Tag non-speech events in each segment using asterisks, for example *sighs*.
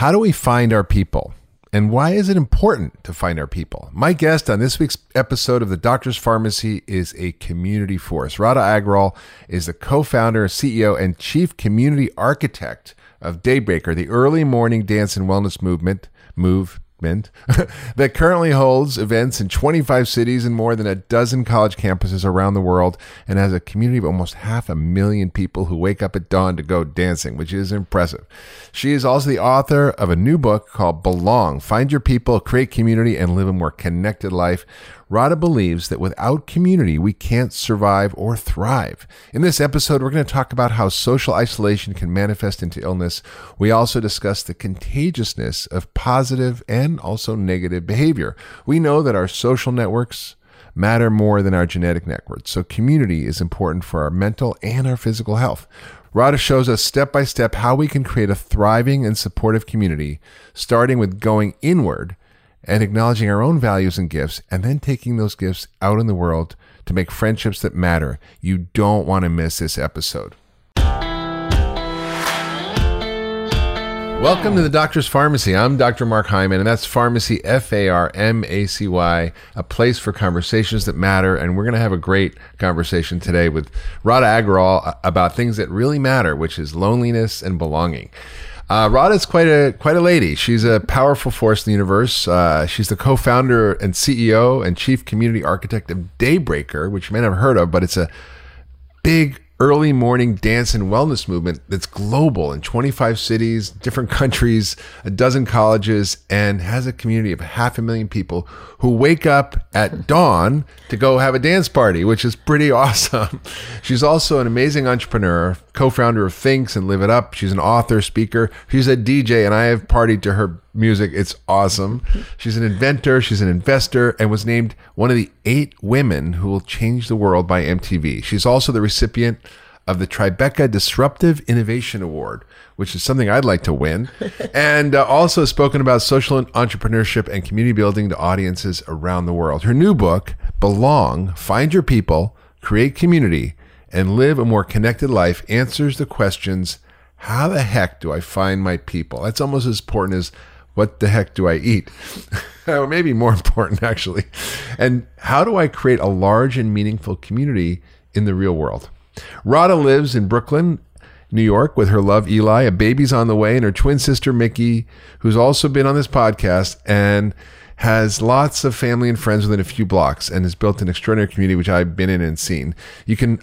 How do we find our people? And why is it important to find our people? My guest on this week's episode of the Doctor's Farmacy is a community force. Radha Agrawal is the co founder, CEO, and chief community architect of Daybreaker, the early morning dance and wellness movement, move *laughs* that currently holds events in 25 cities and more than a dozen college campuses around the world and has a community of almost half a million people who wake up at dawn to go dancing, which is impressive. She is also the author of a new book called Belong Find Your People, Create Community, and Live a More Connected Life. Radha believes that without community, we can't survive or thrive. In this episode, we're going to talk about how social isolation can manifest into illness. We also discuss the contagiousness of positive and also negative behavior. We know that our social networks matter more than our genetic networks, so community is important for our mental and our physical health. Radha shows us step by step how we can create a thriving and supportive community, starting with going inward and acknowledging our own values and gifts, and then taking those gifts out in the world to make friendships that matter. You don't want to miss this episode. Welcome to the Doctor's Farmacy. I'm Dr. Mark Hyman, and that's Farmacy, F A R M A C Y, a place for conversations that matter. And we're going to have a great conversation today with Radha Agrawal about things that really matter, which is loneliness and belonging. Uh, Radha's quite a quite a lady. She's a powerful force in the universe. Uh, she's the co-founder and CEO and chief community architect of Daybreaker, which you may not have heard of, but it's a big early morning dance and wellness movement that's global in 25 cities, different *laughs* countries, a dozen colleges, and has a community of half a million people who wake up at *laughs* dawn to go have a dance party, which is pretty *laughs* awesome. She's also an amazing entrepreneur, co founder of Thinx and Live It Up. She's an author, speaker. She's a DJ, and I have partied to her music. It's awesome. She's an inventor, she's an investor, and was named one of the eight women who will change the world by MTV. She's also the recipient of the Tribeca Disruptive Innovation Award, which is something I'd like to win, *laughs* and uh, also spoken about social entrepreneurship and community building to audiences around the world. Her new book, Belong Find Your People, Create Community, and Live a More Connected Life, answers the questions how the heck do I find my people? That's almost as important as what the heck do I eat? *laughs* or maybe more *laughs* important, actually. And how do I create a large and meaningful community in the real world? Radha lives in Brooklyn, New York, with her love Eli. A baby's on the way, and her twin sister Miki, who's also been on this podcast and has lots of family and friends within a few blocks and has built an extraordinary community, which I've been in and seen. You can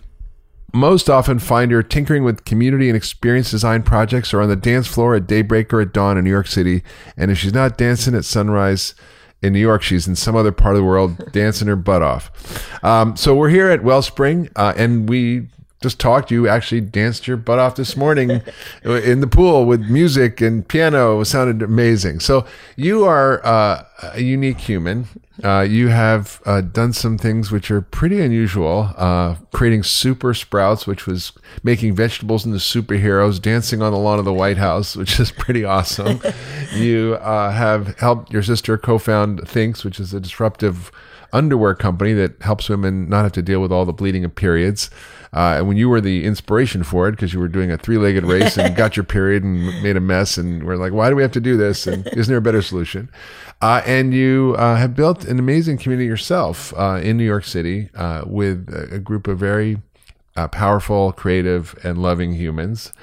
most often find her tinkering with community and experience design projects or on the dance floor at daybreak or at dawn in New York City. And if she's not dancing at sunrise, in New York. She's in some other part of the world dancing her butt off. Um, so we're here at Wellspring, uh, and we just talked. You actually danced your butt off this morning *laughs* in the pool with music and piano. It sounded amazing. So you are uh, a unique human. Uh, you have uh, done some things which are pretty unusual, uh, creating Super Sprowtz, which was making vegetables into superheroes, dancing on the lawn of the White House, which is pretty awesome. *laughs* you uh, have helped your sister co-found Thinx, which is a disruptive underwear company that helps women not have to deal with all the bleeding of periods. Uh, and when you were the inspiration for it, because you were doing a three-legged race and got your period and made a mess, and we're like, why do we have to do this? And isn't there a better solution? Uh, and you uh, have built an amazing community yourself uh, in New York City uh, with a group of very uh, powerful, creative, and loving humans.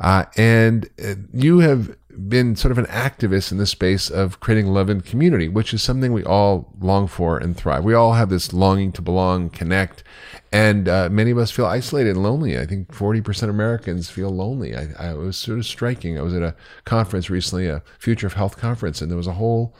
and you have been sort of an activist in the space of creating love and community, which is something we all long for and thrive. We all have this longing to belong, connect, and uh, many of us feel isolated and lonely. I think 40% of Americans feel lonely. I, I, was sort of striking. I was at a conference recently, a Future of Health conference, and there was a whole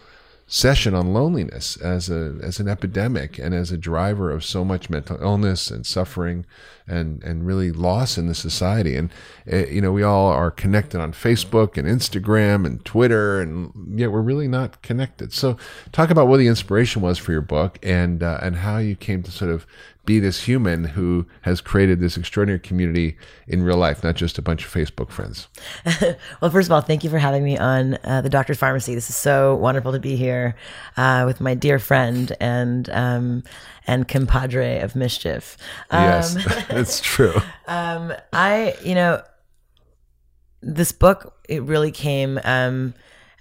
session on loneliness as a as an epidemic and as a driver of so much mental illness and suffering and and really loss in the society. And uh, you know we all are connected on Facebook and Instagram and Twitter and yet we're really not connected. So talk about what the inspiration was for your book and uh, and how you came to sort of be this human who has created this extraordinary community in real life, not just a bunch of Facebook friends. *laughs* well, first of all, thank you for having me on uh, the Doctor's Farmacy. This is so wonderful to be here uh, with my dear friend and um, and compadre of mischief. Um, *laughs* yes, it's true. *laughs* Um, I, you know, this book it really came um,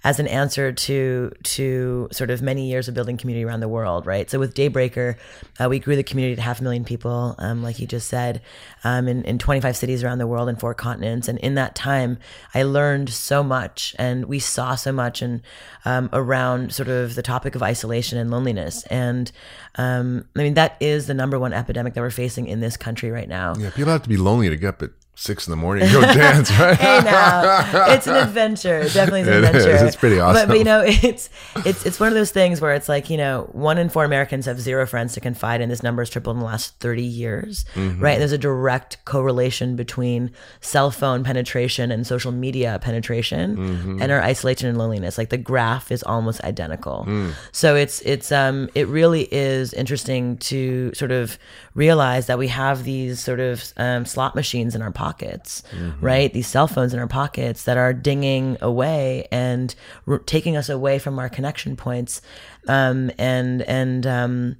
as an answer to to sort of many years of building community around the world, right? So with Daybreaker, uh, we grew the community to half a million people, um, like you just said, um, in, in 25 cities around the world and four continents. And in that time, I learned so much, and we saw so much, and um, around sort of the topic of isolation and loneliness. And um, I mean, that is the number one epidemic that we're facing in this country right now. Yeah, people have to be lonely to get at six in the morning go *laughs* dance, right? hey now, it's an *laughs* adventure. Definitely an adventure. is. It's pretty But, but you know, it's it's it's one of those things where it's like you know, one in four Americans have zero friends to confide in. This number has tripled in the last thirty years, Mm-hmm. right? There's a direct correlation between cell phone penetration and social media penetration Mm-hmm. and our isolation and loneliness. Like the graph is almost identical. Mm. So it's it's um it really is interesting to sort of realize that we have these sort of um, slot machines in our pockets, right? These cell phones in our pockets that are dinging away and r- taking us away from our connection points, um, and and um,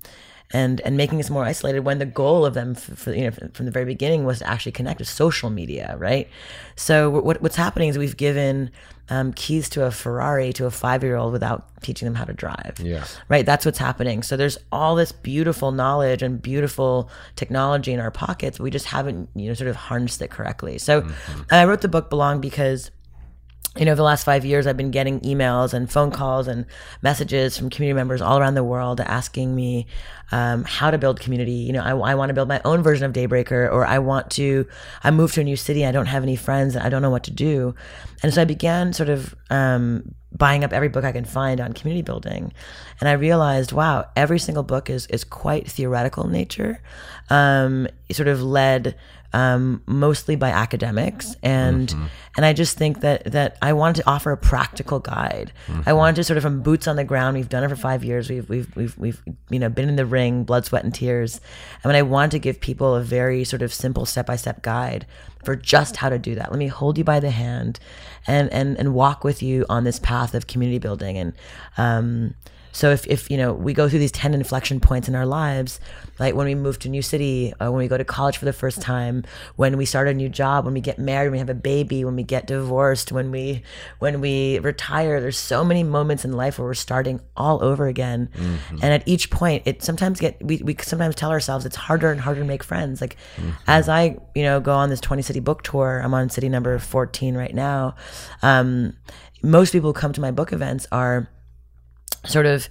and and making us more isolated. When the goal of them, f- for, you know, from the very beginning, was to actually connect with social media, right? So what, what's happening is we've given um, keys to a Ferrari to a five year old without teaching them how to drive. Yeah. right that's what's happening. So there's all this beautiful knowledge and beautiful technology in our pockets. We just haven't you know sort of harnessed it correctly. So i wrote the book belong because you know, the last five years, I've been getting emails and phone calls and messages from community members all around the world asking me um, how to build community. You know, I, I want to build my own version of Daybreaker, or I want to, I moved to a new city, I don't have any friends, and I don't know what to do. And so I began sort of um, buying up every book I can find on community building. And I realized, wow, every single book is, is quite theoretical in nature, um, sort of led um, mostly by academics, and and I just think that that I wanted to offer a practical guide. I wanted to sort of from boots on the ground. We've done it for five years. We've we've we've we've you know been in the ring, blood, sweat, and tears. And when I wanted to give people a very sort of simple step by step guide for just how to do that. Let me hold you by the hand, and and and walk with you on this path of community building and. Um, so if, if you know we go through these 10 inflection points in our lives, like when we move to a new city, uh, when we go to college for the first time, when we start a new job, when we get married, when we have a baby, when we get divorced, when we when we retire, there's so many moments in life where we're starting all over again. And at each point, it sometimes get we, we sometimes tell ourselves it's harder and harder to make friends. Like as I you know go on this 20 city book tour, I'm on city number 14 right now. Um, most people who come to my book events are sort of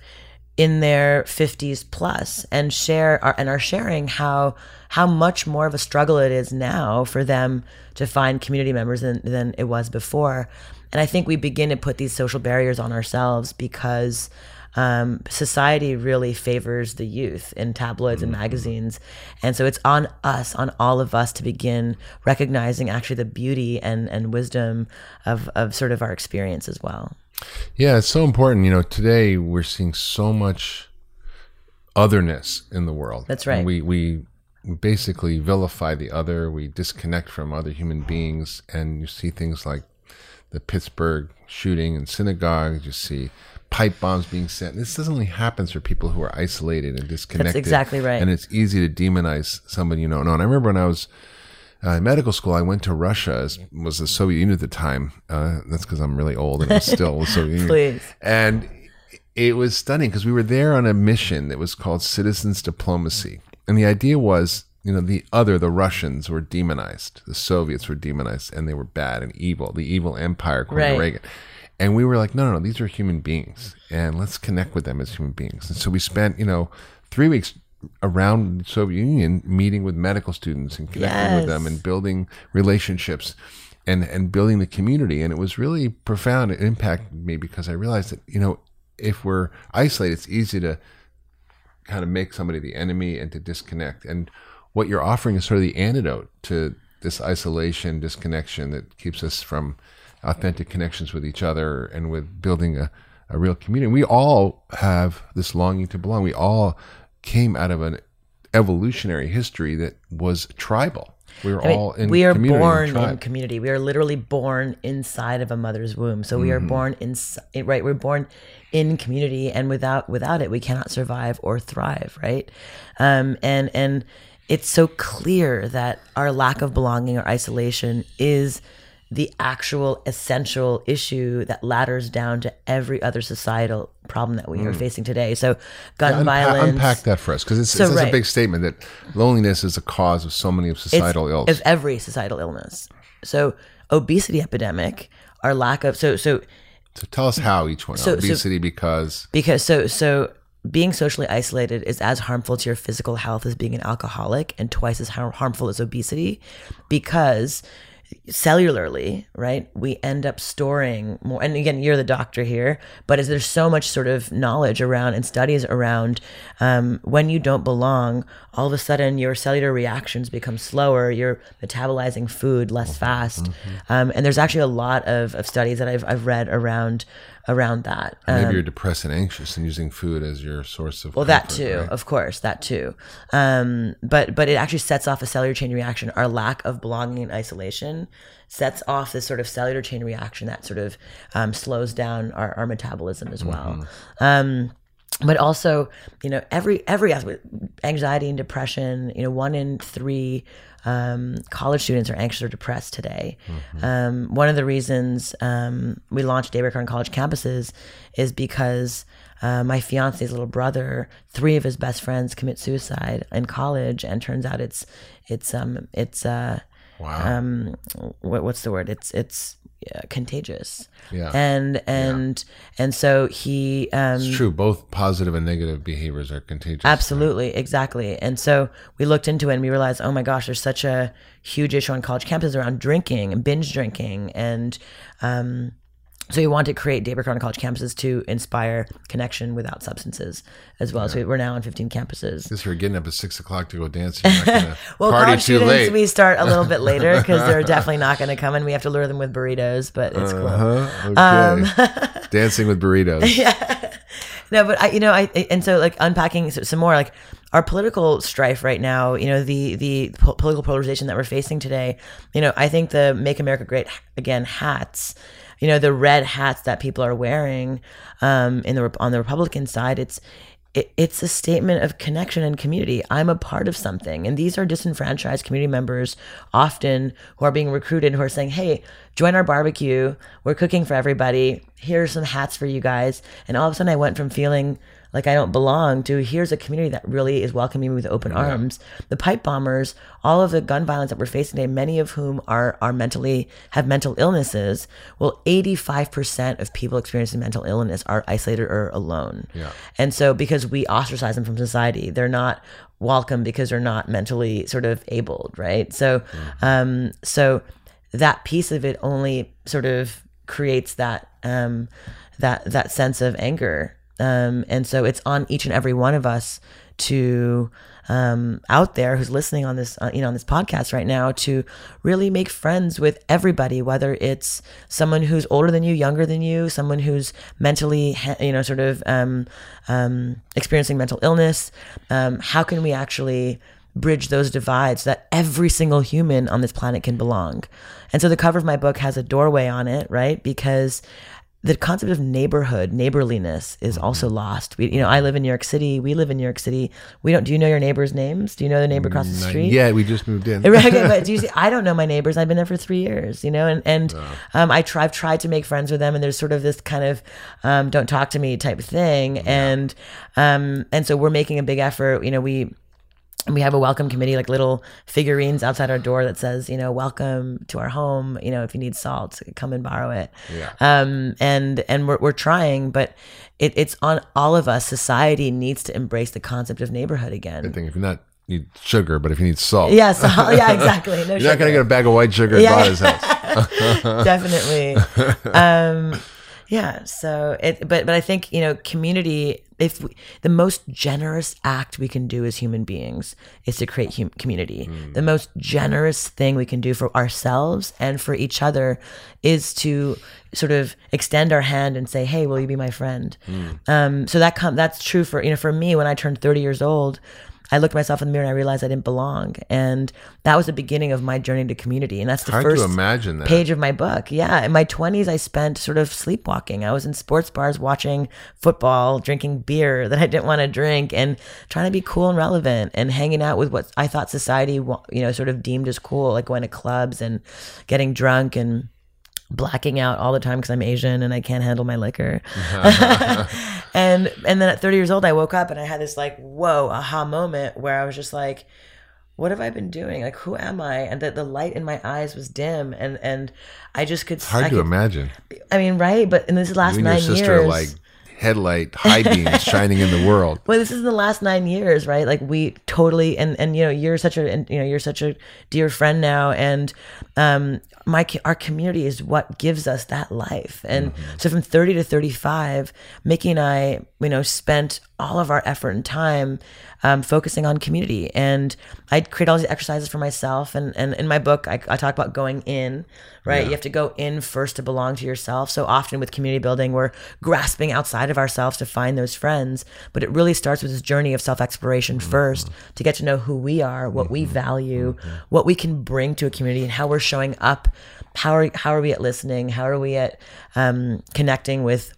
in their 50s plus and share are, and are sharing how how much more of a struggle it is now for them to find community members than, than it was before. And i think we begin to put these social barriers on ourselves because um, society really favors the youth in tabloids and magazines. And so it's on us on all of us to begin recognizing actually the beauty and, and wisdom of, of sort of our experience as well Yeah, it's so important. You know, today we're seeing so much otherness in the world. That's right. And we we basically vilify the other. We disconnect from other human beings, and you see things like the Pittsburgh shooting in synagogues. You see pipe bombs being sent. This doesn't only happens for people who are isolated and disconnected. That's exactly right. And it's easy to demonize somebody you don't know. And I remember when I was uh, in medical school, I went to Russia. As was the Soviet Union at the time. Uh, that's because I'm really old and was *laughs* still the Soviet Union. Please. And it was stunning because we were there on a mission that was called citizens diplomacy, and the idea was, you know, the other, the Russians were demonized, the Soviets were demonized, and they were bad and evil, the evil empire, according Right. to Reagan. And we were like, no, no, no, these are human beings, and let's connect with them as human beings. And so we spent, you know, three weeks around the Soviet Union meeting with medical students and connecting with them and building relationships and and building the community. And it was really profound it impacted me because i realized that you know if we're isolated it's easy to kind of make somebody the enemy and to disconnect. And what you're offering is sort of the antidote to this isolation disconnection that keeps us from authentic connections with each other and with building a, a real community. We all have this longing to belong. We all came out of an evolutionary history that was tribal we are I mean, all in we are born in community. We are literally born inside of a mother's womb. So we are Mm-hmm. born in right. We're born in community, and without without it, we cannot survive or thrive. Right, um, and and it's so clear that our lack of belonging or isolation is the actual essential issue that ladders down to every other societal problem that we are hmm. facing today. So, gun Unpa- violence. unpack that for us because it's, So, it's, it's a big statement that loneliness is a cause of so many of it's societal ills. Of every societal illness. So, obesity epidemic, our lack of so so so tell us how each one. so- Obesity because because so so being socially isolated is as harmful to your physical health as being an alcoholic and twice as harmful as obesity because cellularly right we end up storing more and again you're the doctor here but is there so much sort of knowledge around and studies around um, when you don't belong all of a sudden your cellular reactions become slower you're metabolizing food less fast. Um, and there's actually a lot of, of studies that I've, I've read around around that maybe you're depressed and anxious and using food as your source of Um, well, that too, right? of course, that too. Um, but but it actually sets off a cellular chain reaction. Our lack of belonging and isolation sets off this sort of cellular chain reaction that sort of um, slows down our, our metabolism as well. Um, but also, you know, every every aspect, anxiety and depression. You know, one in three um, college students are anxious or depressed today. Um, one of the reasons um, we launched Daybreaker on college campuses is because uh, my fiance's little brother, three of his best friends commit suicide in college, and turns out it's it's um it's uh wow. um what, what's the word? It's it's uh, contagious. Yeah. And and and so he um it's true. Both positive and negative behaviors are contagious. Absolutely, exactly. And so we looked into it and we realized, oh my gosh, there's such a huge issue on college campuses around drinking and binge drinking. And um, so we want to create Daybreaker on college campuses to inspire connection without substances as well. So we're now on 15 campuses. Because you're getting up at six o'clock to go dancing. You're not gonna *laughs* Well, party college too students, late. we start a little bit later because they're *laughs* definitely not going to come and we have to lure them with burritos, but it's cool. Uh-huh. Okay. Um, *laughs* Dancing with burritos. Yeah. no but i you know I- and so like unpacking some more like our political strife right now you know the the political polarization that we're facing today you know i think the make america great again hats you know the red hats that people are wearing um in the on the republican side it's it, it's a statement of connection and community. I'm a part of something. And these are disenfranchised community members, often who are being recruited, who are saying, hey, join our barbecue. We're cooking for everybody. Here are some hats for you guys. And all of a sudden, I went from feeling like I don't belong to here's a community that really is welcoming me with open arms. The pipe bombers, all of the gun violence that we're facing today, many of whom are are mentally have mental illnesses. Well, 85% of people experiencing mental illness are isolated or alone. Yeah. And so because we ostracize them from society, they're not welcome because they're not mentally sort of abled, right? So um so that piece of it only sort of creates that um that that sense of anger. Um and so it's on each and every one of us to um, out there who's listening on this, uh, you know, on this podcast right now, to really make friends with everybody, whether it's someone who's older than you, younger than you, someone who's mentally, you know, sort of um, um, experiencing mental illness. Um, how can we actually bridge those divides that every single human on this planet can belong? And so the cover of my book has a doorway on it, right? Because the concept of neighborhood, neighborliness is also lost. We, you know, I live in New York City. We live in New York City. We don't. Do you know your neighbors' names? Do you know the neighbor across the street? Yeah, we just moved in. *laughs* Right, okay, but do you *laughs* see, I don't know my neighbors. I've been there for three years, you know, and and um, I try, I've tried to make friends with them, and there's sort of this kind of um, don't talk to me type thing, and um, and so we're making a big effort. You know, we we have a welcome committee, like little figurines outside our door that says, you know, welcome to our home. You know, if you need salt, come and borrow it. Yeah. Um, and and we're we're trying, but it, it's on all of us. Society needs to embrace the concept of neighborhood again. I think if you're not need sugar, but if you need salt, Yes, *laughs* yeah, exactly. No you're not gonna get a bag of white sugar at Yeah. House. *laughs* definitely um yeah so it but but i think you know community if we, the most generous act we can do as human beings is to create hum- community. The most generous thing we can do for ourselves and for each other is to sort of extend our hand and say hey will you be my friend? Um so that com- that's true for you know for me when i turned 30 years old I looked myself in the mirror and I realized I didn't belong. And that was the beginning of my journey to community. And that's the Hard first page of my book. Yeah. In my 20s, I spent sort of sleepwalking. I was in sports bars watching football, drinking beer that I didn't want to drink, and trying to be cool and relevant and hanging out with what I thought society, you know, sort of deemed as cool, like going to clubs and getting drunk and blacking out all the time because I'm Asian and I can't handle my liquor. *laughs* *laughs* and and then at 30 years old, I woke up and I had this like whoa aha moment where I was just like, what have I been doing? Like who am I? And that the light in my eyes was dim and and I just could. Hard I to could, imagine. I mean, right? But in this last You nine your sister years, like headlight high beams *laughs* shining in the world. well this is the last nine years right? Like we totally and and you know you're such a and, you know you're such a dear friend now and um my our community is what gives us that life. And so from 30 to 35 Miki and i you know spent all of our effort and time um, focusing on community. And i create all these exercises for myself. And and in my book i, I talk about going in right? You have to go in first to belong to yourself. So often with community building we're grasping outside of ourselves to find those friends. But it really starts with this journey of self-exploration first to get to know who we are what we value what we can bring to a community and how we're showing up. How are, how are we at listening? How are we at um, connecting with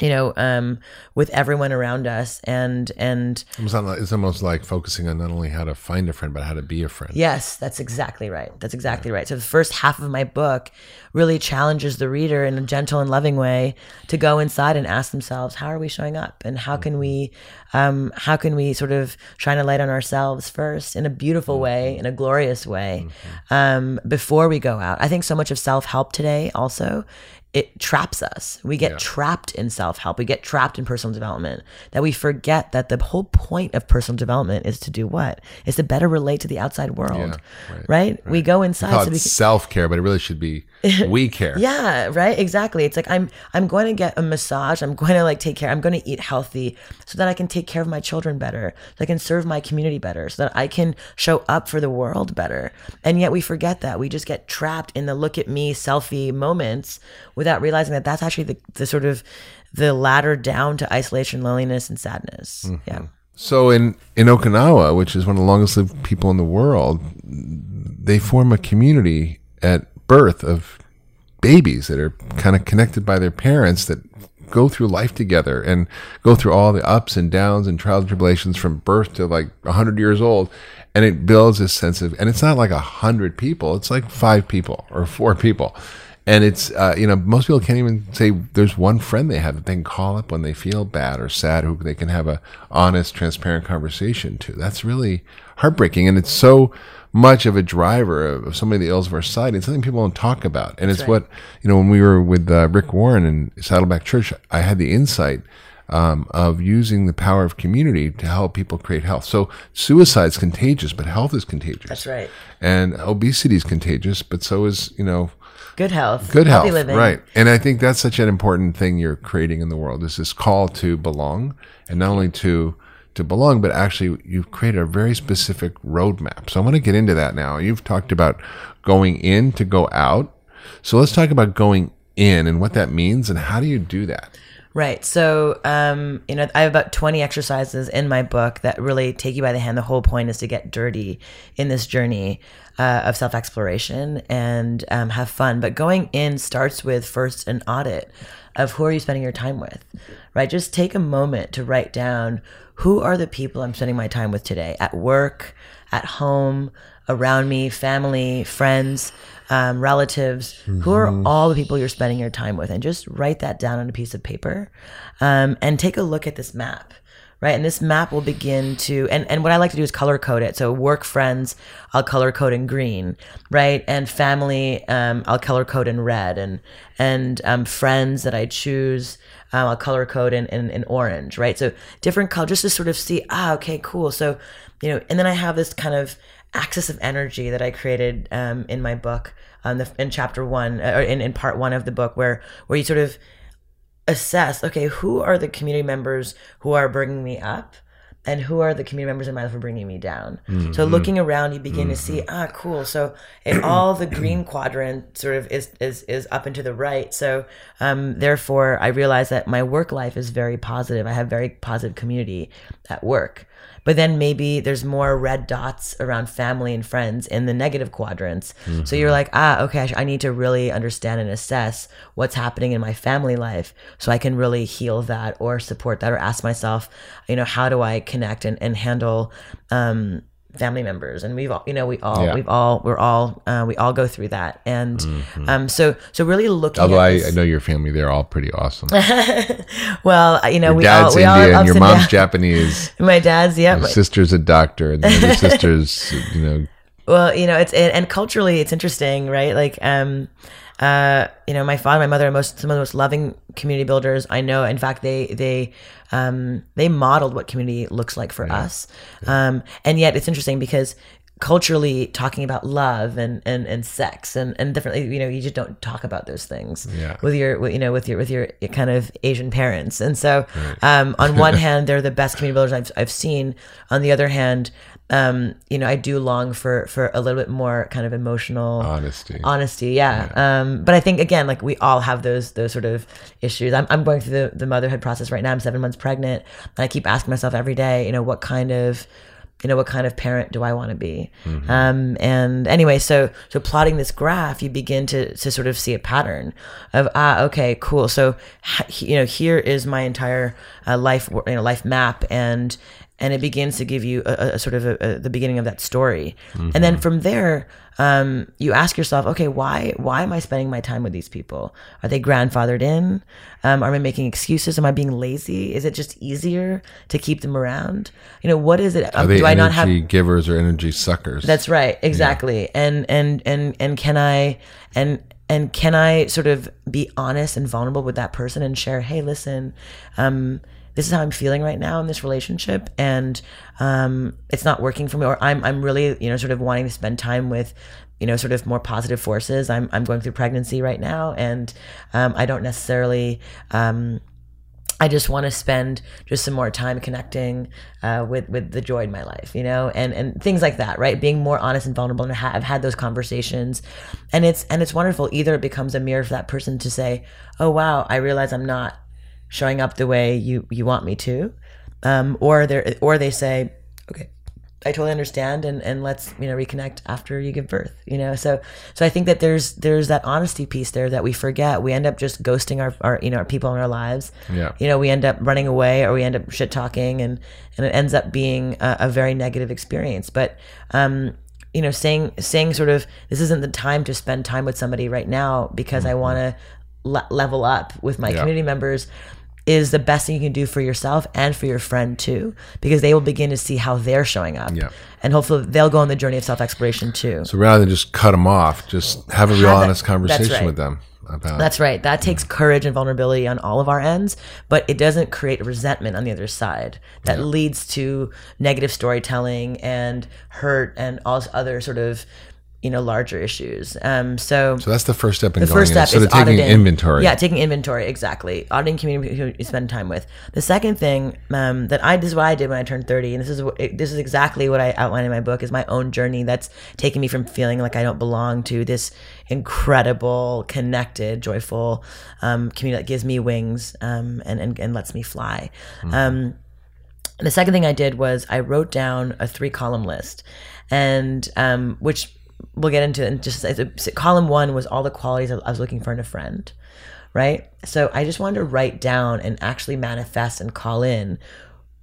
you know um, with everyone around us and and It's like- it's almost like focusing on not only how to find a friend, but how to be a friend. Yes, that's exactly right. That's exactly right. So the first half of my book really challenges the reader in a gentle and loving way to go inside and ask themselves, how are we showing up, and how can we, um, how can we sort of shine a light on ourselves first in a beautiful way, in a glorious way, um, before we go out. I think so much of self help today also. It traps us. We get trapped in self help. We get trapped in personal development. That we forget that the whole point of personal development is to do what? Is to better relate to the outside world, right, right? We go inside Call so it we can, self care, but it really should be *laughs* we care. yeah, right. Exactly. It's like I'm I'm going to get a massage. I'm going to like take care. I'm going to eat healthy so that I can take care of my children better. So I can serve my community better. So that I can show up for the world better. And yet we forget that. We just get trapped in the look at me selfie moments without realizing that that's actually the, the sort of the ladder down to isolation, loneliness, and sadness. Mm-hmm. Yeah. So in in Okinawa, which is one of the longest lived people in the world, they form a community at birth of babies that are kind of connected by their parents that go through life together and go through all the ups and downs and trials and tribulations from birth to like 100 years old and it builds this sense of and it's not like a hundred people it's like five people or four people and it's uh, you know most people can't even say there's one friend they have that they can call up when they feel bad or sad who they can have a honest transparent conversation to. That's really heartbreaking. And it's so much of a driver of, so many of the ills of our society. It's something people don't talk about. And it's right. what you know when we were with uh, rick warren and saddleback church i had the insight um, of using the power of community to help people create health. So suicide's contagious but health is contagious. That's right. and obesity is contagious but so is you know Good health. good healthy health living. right. And i think that's such an important thing you're creating in the world is this call to belong. And not only to to belong but actually you've created a very specific roadmap. So i want to get into that now. You've talked about going in to go out. So let's talk about going in and what that means and how do you do that Right. So, um, you know, I have about 20 exercises in my book that really take you by the hand. The whole point is to get dirty in this journey uh, of self exploration and um, have fun. But going in starts with first an audit of who are you spending your time with, right? Just take a moment to write down who are the people I'm spending my time with today at work, at home, around me, family, friends, um, relatives. Who are all the people you're spending your time with? And just write that down on a piece of paper um, and take a look at this map. Right. And this map will begin to, and, and what I like to do is color code it. So work friends, I'll color code in green, right? And family, um, I'll color code in red and, and, um, friends that I choose, um, I'll color code in, in, in orange, right? So different color, just to sort of see, ah, okay, cool. So, you know, and then I have this kind of axis of energy that I created, um, in my book, um, the, in chapter one, uh, or in, in part one of the book where, where you sort of, assess okay who are the community members who are bringing me up and who are the community members in my life who are bringing me down? So looking around you begin to see ah cool. So *clears throat* all the green quadrant sort of is is is up and to the right. So um therefore i realize that my work life is very positive. I have very positive community at work but then maybe there's more red dots around family and friends in the negative quadrants. So you're like, ah, okay, I sh- I need to really understand and assess what's happening in my family life so I can really heal that or support that or ask myself, you know, how do I connect and, and handle, um, family members and we've all you know we all Yeah. we've all we're all uh, we all go through that and um so so really looking Although at I, this- I know your family, they're all pretty awesome. *laughs* well you know Your we dad's all we all Indian, ups your mom's. Japanese, *laughs* my dad's yeah my- sister's a doctor, and the other *laughs* sister's, you know, Well, you know, it's and, and culturally, it's interesting, right? Like, um, uh, you know, my father, my mother are most some of the most loving community builders I know. In fact, they they um, they modeled what community looks like for us, um, and yet it's interesting because culturally talking about love and and, and sex and and differently you know you just don't talk about those things Yeah. with your you know with your with your kind of asian parents and so um on one *laughs* hand they're the best community builders i've, I've seen on the other hand um you know i do long for for a little bit more kind of emotional honesty. honesty yeah. um but i think again like we all have those those sort of issues. I'm, I'm going through the, the motherhood process right now. I'm seven months pregnant. And i keep asking myself every day you know what kind of you know what kind of parent do i want to be um and anyway so so plotting this graph you begin to to sort of see a pattern of ah okay cool. So you know here is my entire uh, life you know life map and and it begins to give you a, a- sort of a, a, the beginning of that story. And then from there um, you ask yourself okay why why am i spending my time with these people? Are they grandfathered in? Um, are i making excuses? Am i being lazy? Is it just easier to keep them around? You know what is it Are um, they do i not have energy givers or energy suckers? that's right, exactly. And and and and can I and and can I sort of be honest and vulnerable with that person and share, hey, listen, um, this is how I'm feeling right now in this relationship, and um, it's not working for me, or I'm I'm really you know sort of wanting to spend time with you know sort of more positive forces. I'm I'm going through pregnancy right now, and um, I don't necessarily. Um, I just want to spend just some more time connecting uh, with with the joy in my life, you know, and and things like that, right? Being more honest and vulnerable, and ha- I've had those conversations, and it's and it's wonderful. Either it becomes a mirror for that person to say, "Oh wow, I realize I'm not showing up the way you you want me to," um, or they or they say, "Okay, I totally understand and and let's you know reconnect after you give birth you know? So so I think that there's there's that honesty piece there that we forget. We end up just ghosting our, our you know our people in our lives. Yeah. you know we end up running away or we end up shit talking and and it ends up being a, a very negative experience. But um you know saying saying sort of this isn't the time to spend time with somebody right now because I want to le- level up with my Yeah. community members is the best thing you can do for yourself and for your friend too because they will begin to see how they're showing up Yeah. and hopefully they'll go on the journey of self-exploration too So rather than just cut them off, just have a real Have it. honest conversation right. with them about. That's right. That takes courage and vulnerability on all of our ends, but it doesn't create resentment on the other side that leads to negative storytelling and hurt and all other sort of, you know, larger issues. Um, so, so that's the first step in the going first in. step Sort is of taking auditing. inventory. Yeah, taking inventory exactly. Auditing community who you spend time with. The second thing um, that I this is what I did when I turned thirty, and this is what, this is exactly what I outline in my book is my own journey that's taken me from feeling like I don't belong to this incredible, connected, joyful um, community that gives me wings um, and, and and lets me fly. Um, the second thing I did was I wrote down a three column list, and um, which we'll get into. it And just so column one was all the qualities I was looking for in a friend, right? So I just wanted to write down and actually manifest and call in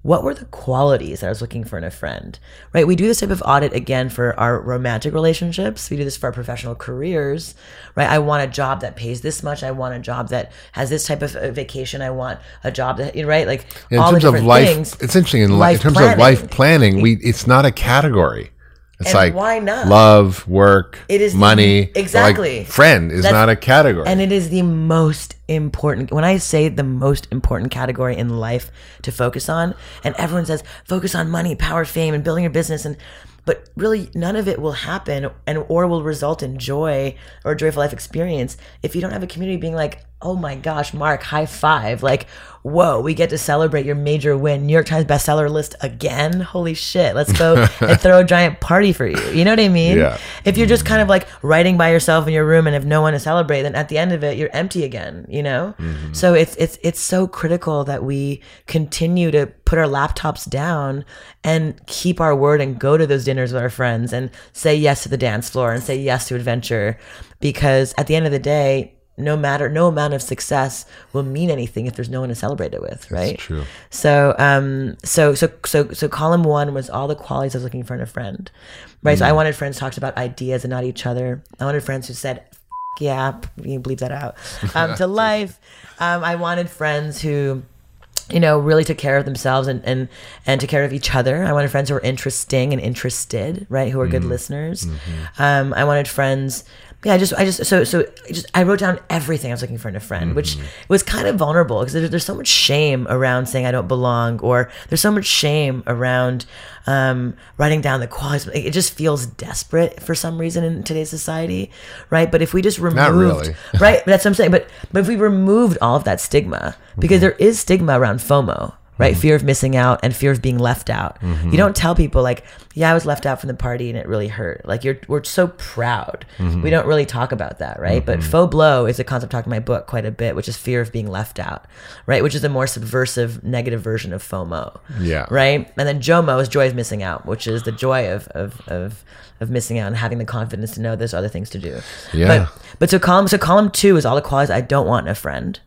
what were the qualities that I was looking for in a friend, right? We do this type of audit again for our romantic relationships. We do this for our professional careers, right? I want a job that pays this much. I want a job that has this type of uh, vacation. I want a job that, you know, right? Like in all the terms of life, things. essentially in, li- in terms planning. of life planning, we it's not a category. It's And like why not? love, work, It is the- money. Like, exactly. friend is That's- not a category. And it is the most important. When I say the most important category in life to focus on, and everyone says focus on money, power, fame, and building your business, and but really none of it will happen and or will result in joy or a joyful life experience if you don't have a community being like, oh my gosh, Mark, high five, like. Whoa, we get to celebrate your major win, New York Times bestseller list again. Holy shit, let's go *laughs* and throw a giant party for you. You know what I mean? Yeah. if you're just kind of like writing by yourself in your room and have no one to celebrate then at the end of it you're empty again you know mm-hmm. so it's it's it's so critical that we continue to put our laptops down and keep our word and go to those dinners with our friends and say yes to the dance floor and say yes to adventure because at the end of the day no matter no amount of success will mean anything if there's no one to celebrate it with, right? That's true. So um so so so so column one was all the qualities I was looking for in a friend. Right. So I wanted friends who talked about ideas and not each other. I wanted friends who said "F- yeah, you bleep that out. *laughs* Um, to life. Um, I wanted friends who you know really took care of themselves and and and took care of each other i wanted friends who were interesting and interested right who were good listeners um i wanted friends yeah I just i just so so I just i wrote down everything i was looking for in a friend which was kind of vulnerable because there's, there's so much shame around saying i don't belong or there's so much shame around um writing down the qualities it just feels desperate for some reason in today's society right but if we just removed really. *laughs* right? But that's what I'm saying. But but if we removed all of that stigma, because there is stigma around FOMO, right? Mm-hmm. Fear of missing out and fear of being left out. Mm-hmm. You don't tell people like, yeah, I was left out from the party and it really hurt. Like you're we're so proud. Mm-hmm. We don't really talk about that, right? But FOBLO is a concept talked in my book quite a bit, which is fear of being left out, right? Which is a more subversive, negative version of FOMO. Yeah. Right. And then JOMO is joy of missing out, which is the joy of of of of missing out and having the confidence to know there's other things to do. Yeah. But but so column so column two is all the qualities I don't want in a friend.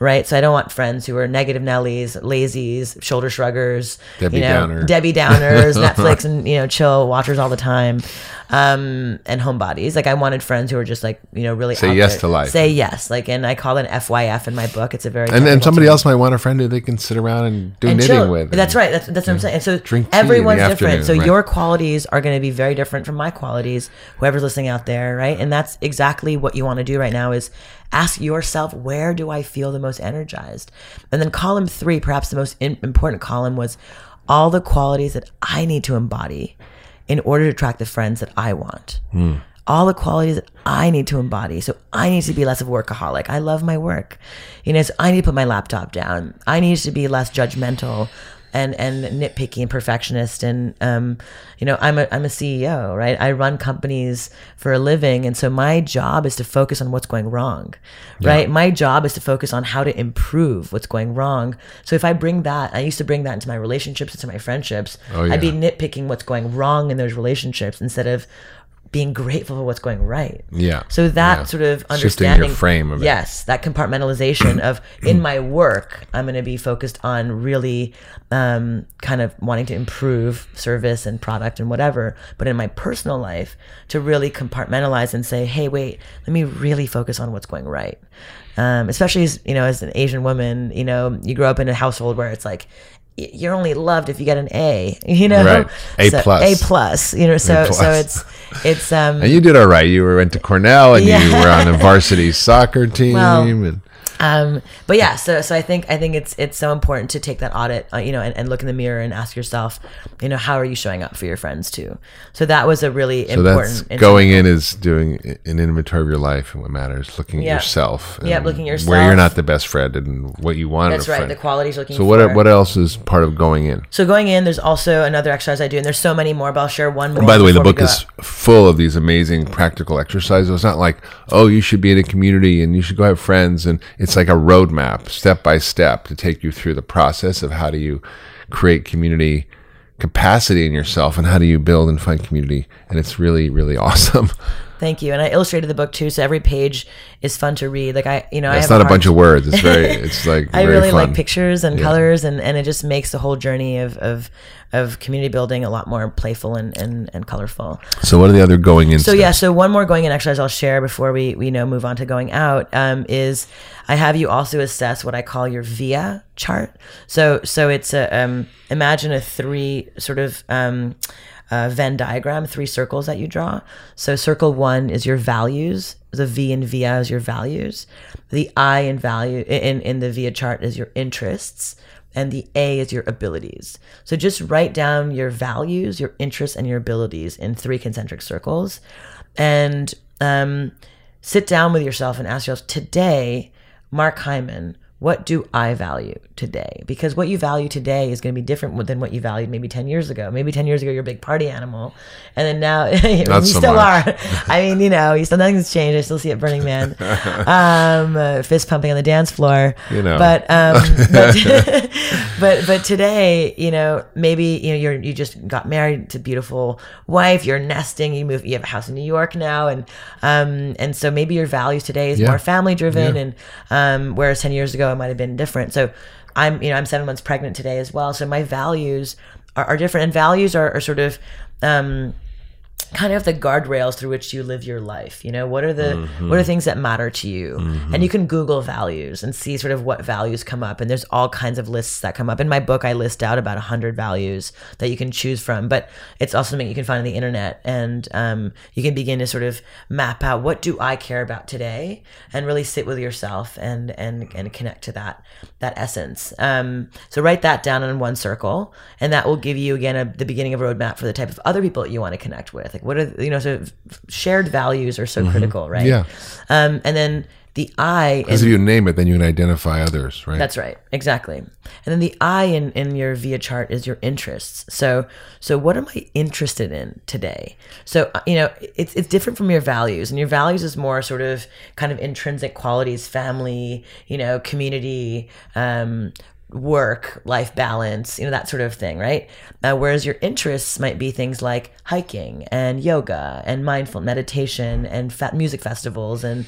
Right. So I don't want friends who are negative Nellies, lazies, shoulder shruggers, Debbie you know, Downer. Debbie Downers, *laughs* Netflix and you know, chill watchers all the time. Um, and homebodies. Like I wanted friends who were just like, you know, really Say yes there. to life. Say yes. Like and I call it an FYF in my book. It's a very And then somebody term else might want a friend who they can sit around and do and knitting chill. with. That's right. That's that's what I'm saying. And so Drink tea in the everyone's different. So right. your qualities are going to be very different from my qualities. Whoever's listening out there, right? And that's exactly what you want to do right now is ask yourself where do I feel the most energized? And then column 3, perhaps the most in- important column was all the qualities that I need to embody in order to attract the friends that I want. Hmm. All the qualities that I need to embody. So I need to be less of a workaholic. I love my work. You know, so I need to put my laptop down. I need to be less judgmental and and nitpicky and perfectionist. And um you know I'm a I'm a CEO right? I run companies for a living. And so my job is to focus on what's going wrong right? My job is to focus on how to improve what's going wrong. So if I bring that I used to bring that into my relationships into my friendships. Oh, I'd be nitpicking what's going wrong in those relationships instead of being grateful for what's going right Yeah. so that Yeah. sort of Shifting understanding your frame of it. yes that compartmentalization of in my work i'm going to be focused on really um, kind of wanting to improve service and product and whatever but in my personal life to really compartmentalize and say hey wait let me really focus on what's going right um, especially as you know as an asian woman you know you grow up in a household where it's like you're only loved if you get an A, *laughs* you know, Right. A So- plus. A plus, you know. So, so it's, it's, um, And you did all right. You were went to Cornell and you were on a varsity *laughs* soccer team. Well, and Um, but yeah, so so I think I think it's it's so important to take that audit, uh, you know, and, and look in the mirror and ask yourself, you know, how are you showing up for your friends too? So that was a really so important. that's going in is doing an inventory of your life and what matters, looking at yourself. Yeah, looking at Where you're not the best friend and what you want. That's right. friend. The qualities looking So for. what what else is part of going in? So going in, there's also another exercise I do, and there's so many more, but I'll share one more. By the way, the book is out. full of these amazing practical exercises. It's not like, oh, you should be in a community and you should go have friends. And it's like a roadmap, step by step, to take you through the process of how do you create community capacity in yourself and how do you build and find community. And it's really, really *laughs* awesome. Thank you. And I illustrated the book too, so every page is fun to read. Like I, you know, I It's not a bunch of words. It's very, *laughs* it's like I really fun. like pictures and colors, and, and it just makes the whole journey of, of of community building a lot more playful and, and, and colorful. So what are the other going in? So yeah, so one more going in exercise I'll share before we we you know move on to going out um, is I have you also assess what I call your VIA chart. So so it's a um, imagine a three sort of um, uh, Venn diagram, three circles that you draw. So circle one is your values. The V in VIA is your values. The I in value in in the VIA chart is your interests and the A is your abilities. So just write down your values, your interests, and your abilities in three concentric circles, and um, sit down with yourself and ask yourself today, Mark Hyman, what do I value today? Because what you value today is going to be different than what you valued maybe 10 years ago. Maybe 10 years ago, you're a big party animal. And then now *laughs* you so still much. are. *laughs* I mean, you know, you still, nothing's changed. I still see it Burning Man, *laughs* um, uh, fist pumping on the dance floor. You know. But, um, but, but, but today, you know, maybe, you know, you're, you just got married to a beautiful wife, you're nesting, you move, you have a house in New York now. And, um, and so maybe your values today is Yeah. more family driven. Yeah. And, um, whereas 10 years ago, it might have been different. So I'm, you know, I'm seven months pregnant today as well. So my values are, are different and values are, are sort of, um, kind of the guardrails through which you live your life you know? What are the what are things that matter to you? And you can google values and see sort of what values come up and there's all kinds of lists that come up. In my book i list out about 100 values that you can choose from but it's also something you can find on the internet and um, you can begin to sort of map out what do i care about today and really sit with yourself and and and connect to that that essence. Um, so write that down in one circle and that will give you again a, the beginning of a roadmap for the type of other people that you want to connect with what are you know so shared values are so critical right Yeah. um, and then the i Because if you name it, then you can identify others, right? that's right, exactly. And then the I in, in your VIA chart is your interests. So so what am I interested in today? So uh, you know it's it's different from your values, and your values is more sort of kind of intrinsic qualities, family, you know, community, um, work life balance you know that sort of thing right uh, whereas your interests might be things like hiking and yoga and mindful meditation and fat music festivals and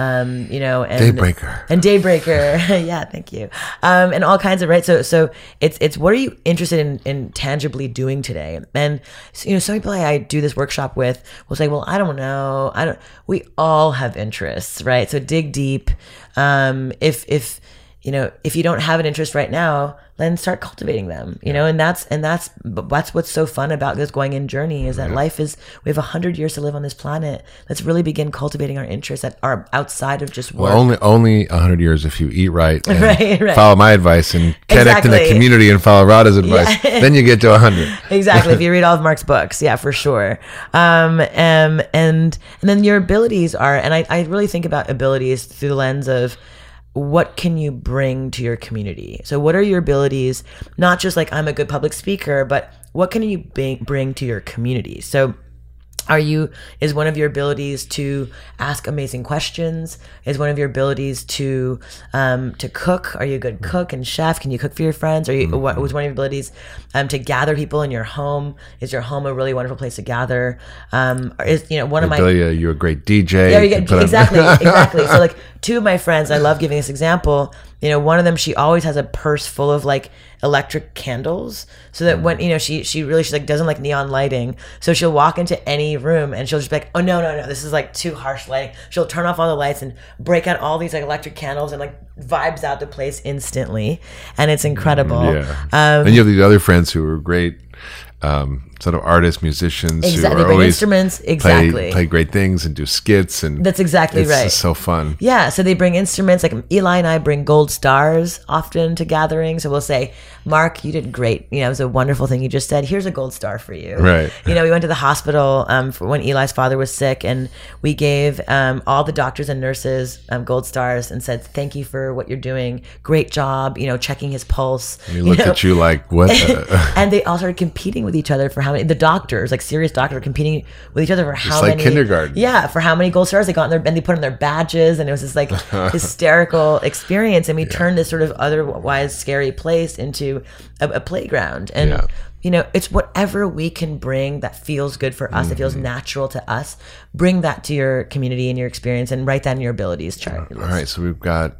um, you know and Daybreaker. and Daybreaker. *laughs* yeah, thank you. Um, and all kinds of right. So so it's it's what are you interested in in tangibly doing today? And you know, some people I do this workshop with will say, well, I don't know, I don't. We all have interests, right? So dig deep. Um, if if you know if you don't have an interest right now then start cultivating them you know and that's and that's that's what's so fun about this going in journey is that life is we have a hundred years to live on this planet let's really begin cultivating our interests that are outside of just work Well, only only hundred years if you eat right, and *laughs* Right, right. follow my advice, and connect in the community and follow Radha's *laughs* advice. then you get to hundred. *laughs* exactly if you read all of mark's books yeah for sure um, um and and then your abilities are and I, I really think about abilities through the lens of what can you bring to your community? So what are your abilities? Not just like i'm a good public speaker but what can you bring to your community? So are you is one of your abilities to ask amazing questions? Is one of your abilities to um, to cook? Are you a good cook and chef? Can you cook for your friends? Are you what was one of your abilities um, to gather people in your home? Is your home a really wonderful place to gather? Um, is you know one of my Delia, you're a great DJ. yeah, you get, exactly, *laughs* exactly. So like two of my friends, I love giving this example. You know, one of them, she always has a purse full of like electric candles, so that when you know she she really she like doesn't like neon lighting, so she'll walk into any room and she'll just be like, oh no no no, this is like too harsh lighting. She'll turn off all the lights and break out all these like electric candles and like vibes out the place instantly, and it's incredible. Yeah. Um, and you have these other friends who are great, um, sort of artists, musicians Exactly. who They are instruments. play, Exactly. play great things and do skits and That's exactly it's right. just so fun. Yeah, so they bring instruments. Like Eli and I bring gold stars often to gatherings. So we'll say, Mark, you did great. You know, it was a wonderful thing you just said. Here's a gold star for you. Right. You know, we went to the hospital um, for when Eli's father was sick, and we gave um, all the doctors and nurses um, gold stars and said, "Thank you for what you're doing. Great job. You know, checking his pulse." And He looked know? at you like, what? the- *laughs* *laughs* and they all started competing with each other for how many the doctors like serious doctors competing with each other for how like many kindergarten. yeah for how many gold stars they got in their and they put on their badges and it was this like *laughs* hysterical experience and we turned this sort of otherwise scary place into a, a playground and Yeah. you know it's whatever we can bring that feels good for us that feels Mm-hmm. natural to us bring that to your community and your experience and write that in your abilities chart All right, so we've got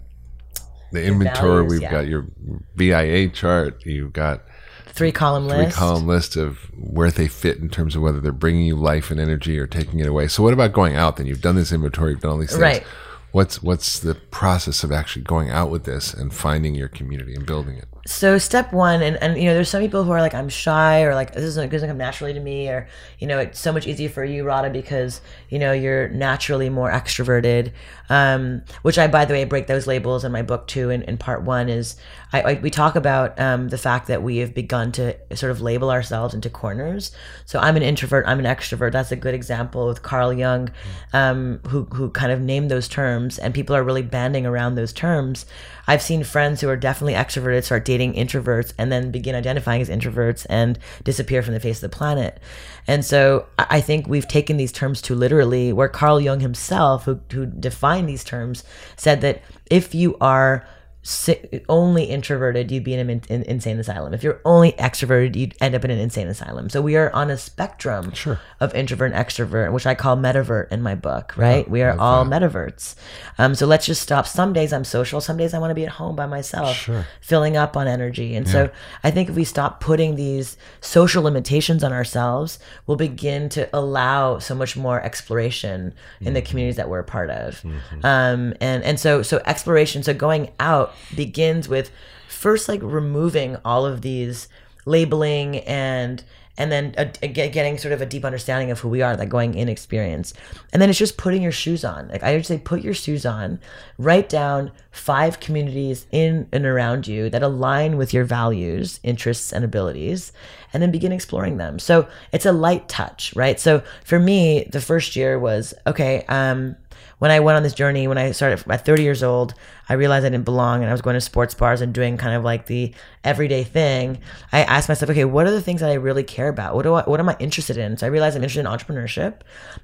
the inventory, values, we've yeah. got your VIA chart, you've got three column three list column list of where they fit in terms of whether they're bringing you life and energy or taking it away. So what about going out? Then you've done this inventory, you've done all these things. Right. What's what's the process of actually going out with this and finding your community and building it? So step one and, and you know there's some people who are like i'm shy or like this isn't, doesn't come naturally to me or you know it's so much easier for you radha because you know you're naturally more extroverted um, which i by the way break those labels in my book too in, in part one is I, I we talk about um, the fact that we have begun to sort of label ourselves into corners. So i'm an introvert i'm an extrovert. That's a good example with carl jung um, who, who kind of named those terms terms and people are really banding around those terms. I've seen friends who are definitely extroverted start dating introverts and then begin identifying as introverts and disappear from the face of the planet. And so i think we've taken these terms too literally where carl jung himself who, who defined these terms said that if you are si- only introverted, you'd be in an in, insane asylum. If you're only extroverted, you'd end up in an insane asylum. So we are on a spectrum Sure. of introvert and extrovert, which I call metavert in my book. Right? we are all metaverts. Um, so let's just stop. Some days I'm social. Some days I want to be at home by myself, Sure. filling up on energy. And so I think if we stop putting these social limitations on ourselves, we'll begin to allow so much more exploration in the communities that we're a part of. Um, and and so so exploration, so going out begins with first like removing all of these labeling and and then a, a- getting sort of a deep understanding of who we are, that going in experience. And then it's just putting your shoes on. Like I would say, put your shoes on, write down five communities in and around you that align with your values, interests, and abilities, and then begin exploring them. So it's a light touch, right? So for me, the first year was okay, um, when I went on this journey, when I started at 30 years old, I realized I didn't belong and I was going to sports bars and doing kind of like the everyday thing. I asked myself, okay, what are the things that I really care about? What do I, what am I interested in? So I realized I'm interested in entrepreneurship.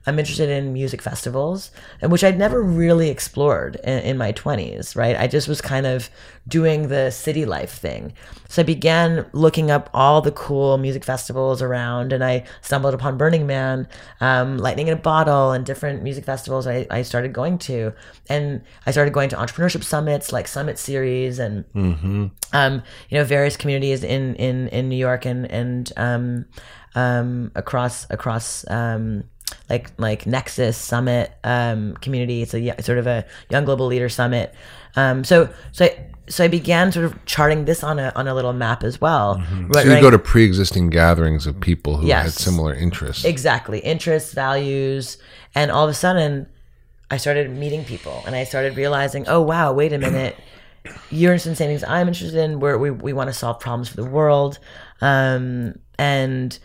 I'm interested in music festivals, and which I'd never really explored in, in my 20s, right? I just was kind of doing the city life thing. So I began looking up all the cool music festivals around, and I stumbled upon Burning Man, um, Lightning in a Bottle, and different music festivals I, I started going to. And I started going to entrepreneurship summits like Summit Series and um, you know, various communities in in in New York and and um, um, across across um, like like Nexus Summit um, community. It's a sort of a young global leader summit. Um, so so I, so I began sort of charting this on a on a little map as well. So you go to pre-existing gatherings of people who had similar interests. exactly interests, values, and all of a sudden, I started meeting people, and I started realizing, oh wow, wait a minute. You're interested in the same things I'm interested in. Where we we want to solve problems for the world, um, and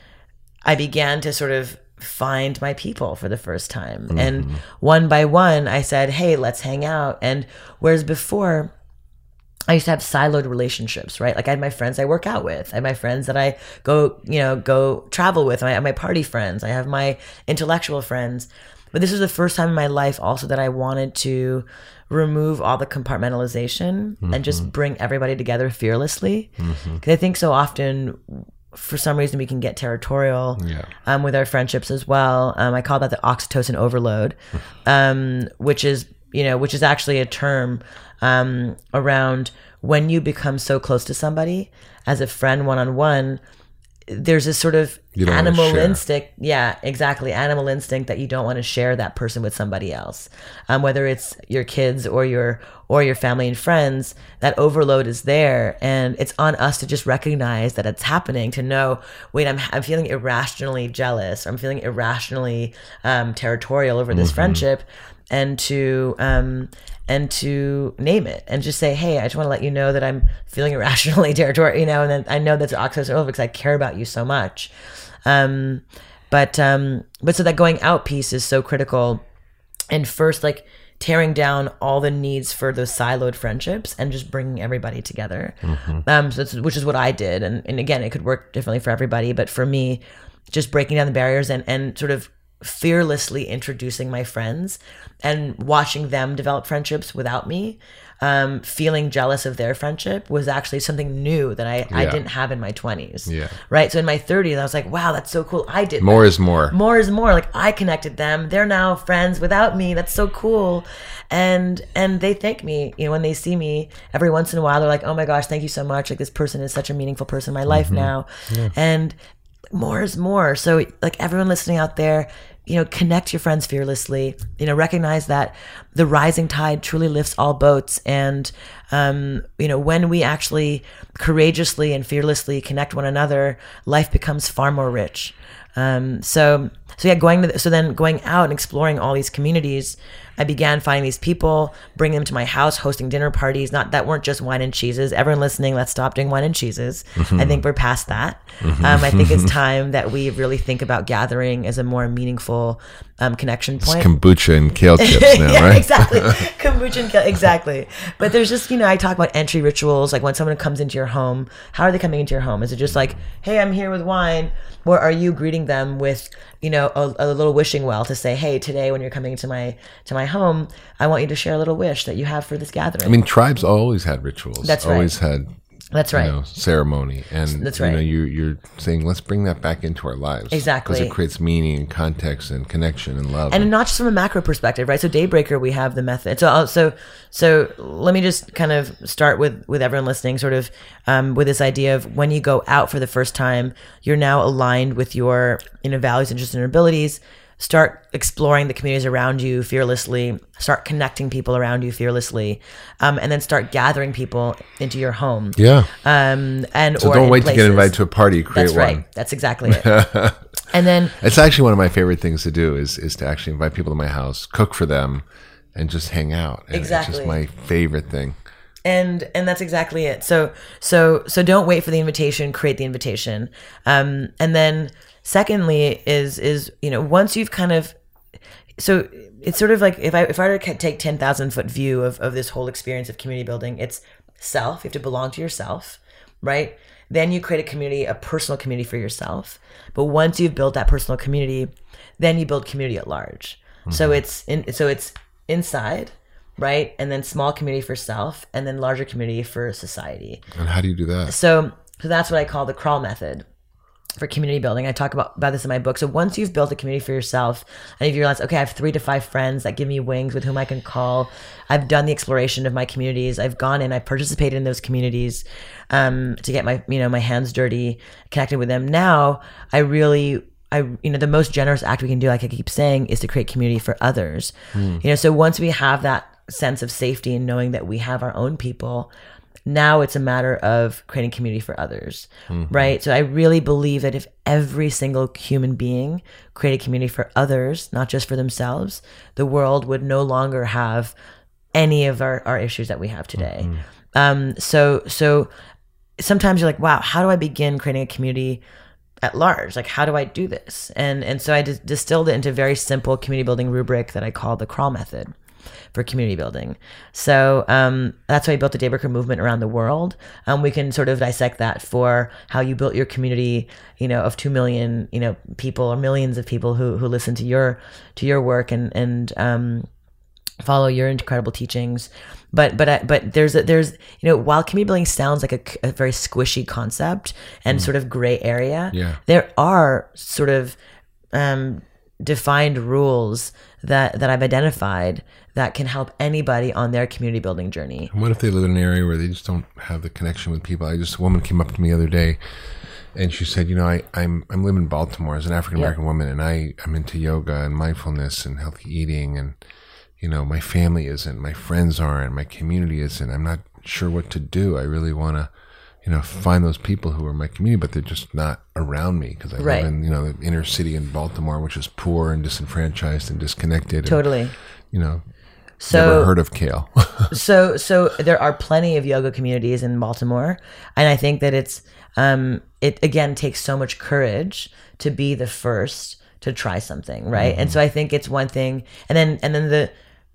I began to sort of find my people for the first time. And one by one, I said, hey, let's hang out. And whereas before, I used to have siloed relationships, right? Like I had my friends I work out with, I have my friends that I go, you know, go travel with. I have my party friends, I have my intellectual friends. But this was the first time in my life also that I wanted to remove all the compartmentalization and just bring everybody together fearlessly. Because I think so often, for some reason, we can get territorial Yeah. um, with our friendships as well. Um, I call that the oxytocin overload, *laughs* um, which is you know which is actually a term um, around when you become so close to somebody as a friend one on one. There's this sort of You don't wanna animal instinct, yeah, exactly, animal instinct that you don't want to share that person with somebody else, um, whether it's your kids or your or your family and friends. That overload is there, and it's on us to just recognize that it's happening. To know, wait, I'm I'm feeling irrationally jealous, or I'm feeling irrationally um, territorial over this friendship, and to um, and to name it and just say, hey, I just want to let you know that I'm feeling *laughs* irrationally territorial, you know, and then I know that's overload because I care about you so much. Um, but um, but so that going out piece is so critical. And first like tearing down all the needs for those siloed friendships and just bringing everybody together. Um so which is what i did. And, and again it could work differently for everybody. But for me just breaking down the barriers and and sort of fearlessly introducing my friends and watching them develop friendships without me um, feeling jealous of their friendship was actually something new that I, I didn't have in my 20s Yeah. right? So in my 30s i was like wow that's so cool. I did More is more. more is more. Like i connected them. They're now friends without me. That's so cool. And and they thank me. You know when they see me every once in a while they're like oh my gosh thank you so much. Like this person is such a meaningful person in my life now. And more is more. So like everyone listening out there you know connect your friends fearlessly you know recognize that the rising tide truly lifts all boats. And um, you know when we actually courageously and fearlessly connect one another life becomes far more rich. Um, so so yeah, going to the, so then going out and exploring all these communities, I began finding these people, bringing them to my house, hosting dinner parties. Not that weren't just wine and cheeses. Everyone listening, let's stop doing wine and cheeses. I think we're past that. Um, I think it's *laughs* time that we really think about gathering as a more meaningful um, connection point. Kombucha and kale *laughs* chips now, yeah, right? exactly. *laughs* Kombucha and kale, exactly. But there's just, you know, I talk about entry rituals. Like when someone comes into your home, how are they coming into your home? Is it just like, hey, I'm here with wine? Or are you greeting them with, you know, a, a little wishing well to say, hey, today when you're coming to my to my home, I want you to share a little wish that you have for this gathering. I mean, tribes always had rituals. That's right. Always had That's right. you know, ceremony, and That's you know, right. you you're saying let's bring that back into our lives Exactly. because it creates meaning and context and connection and love. and not just from a macro perspective, right? So Daybreaker, we have the method. So uh, so so let me just kind of start with with everyone listening, sort of um, with this idea of when you go out for the first time, you're now aligned with your you know values, interests, and abilities. Start exploring the communities around you fearlessly. Start connecting people around you fearlessly, um, and then start gathering people into your home. yeah. Um, and so or don't wait to get invited to a party. Create That's one. right. That's exactly *laughs* it. and then It's actually one of my favorite things to do is is to actually invite people to my house, cook for them, and just hang out. And It's Exactly. just my favorite thing. And and that's exactly it. So so so don't wait for the invitation create the invitation. Um and then secondly is is you know once you've kind of so it's sort of like if i if i were to take 10,000 foot view of of this whole experience of community building it's self you have to belong to yourself right? Then you create a community a personal community for yourself. But once you've built that personal community then you build community at large. So it's in so it's inside right? And then small community for self and then larger community for society. And how do you do that? so so that's what i call the crawl method for community building. I talk about, about this in my book. So once you've built a community for yourself and if you realize okay i have three to five friends that give me wings with whom i can call i've done the exploration of my communities i've gone in i've participated in those communities um, to get my you know my hands dirty connected with them. Now i really I, you know, the most generous act we can do, like I keep saying, is to create community for others. You know, so once we have that sense of safety and knowing that we have our own people, now it's a matter of creating community for others, right? So I really believe that if every single human being created community for others, not just for themselves, the world would no longer have any of our, our issues that we have today. Um, so, so sometimes you're like, wow, how do I begin creating a community at large? Like, how do I do this? And and so I distilled it into a very simple community building rubric that I call the crawl method for community building. So um, that's why I built the Daybreaker movement around the world. Um, we can sort of dissect that for how you built your community, you know, of two million, you know, people or millions of people who who listen to your to your work and and um, follow your incredible teachings but but but there's a, there's you know while community building sounds like a, a very squishy concept and sort of gray area Yeah. there are sort of um, defined rules that that I've identified that can help anybody on their community building journey And what if they live in an area where they just don't have the connection with people? I just a woman came up to me the other day, and she said, "You know, I, I'm I'm living in Baltimore as an African American woman, and I I'm into yoga and mindfulness and healthy eating, and you know, my family isn't, my friends aren't, my community isn't. I'm not sure what to do. I really want to." You know, find those people who are my community, but they're just not around me because I Right. live in you know the inner city in Baltimore, which is poor and disenfranchised and disconnected. and, totally you know, so never heard of kale. *laughs* so so there are plenty of yoga communities in Baltimore, and I think that it's um it again takes so much courage to be the first to try something, right? And so I think it's one thing, and then and then the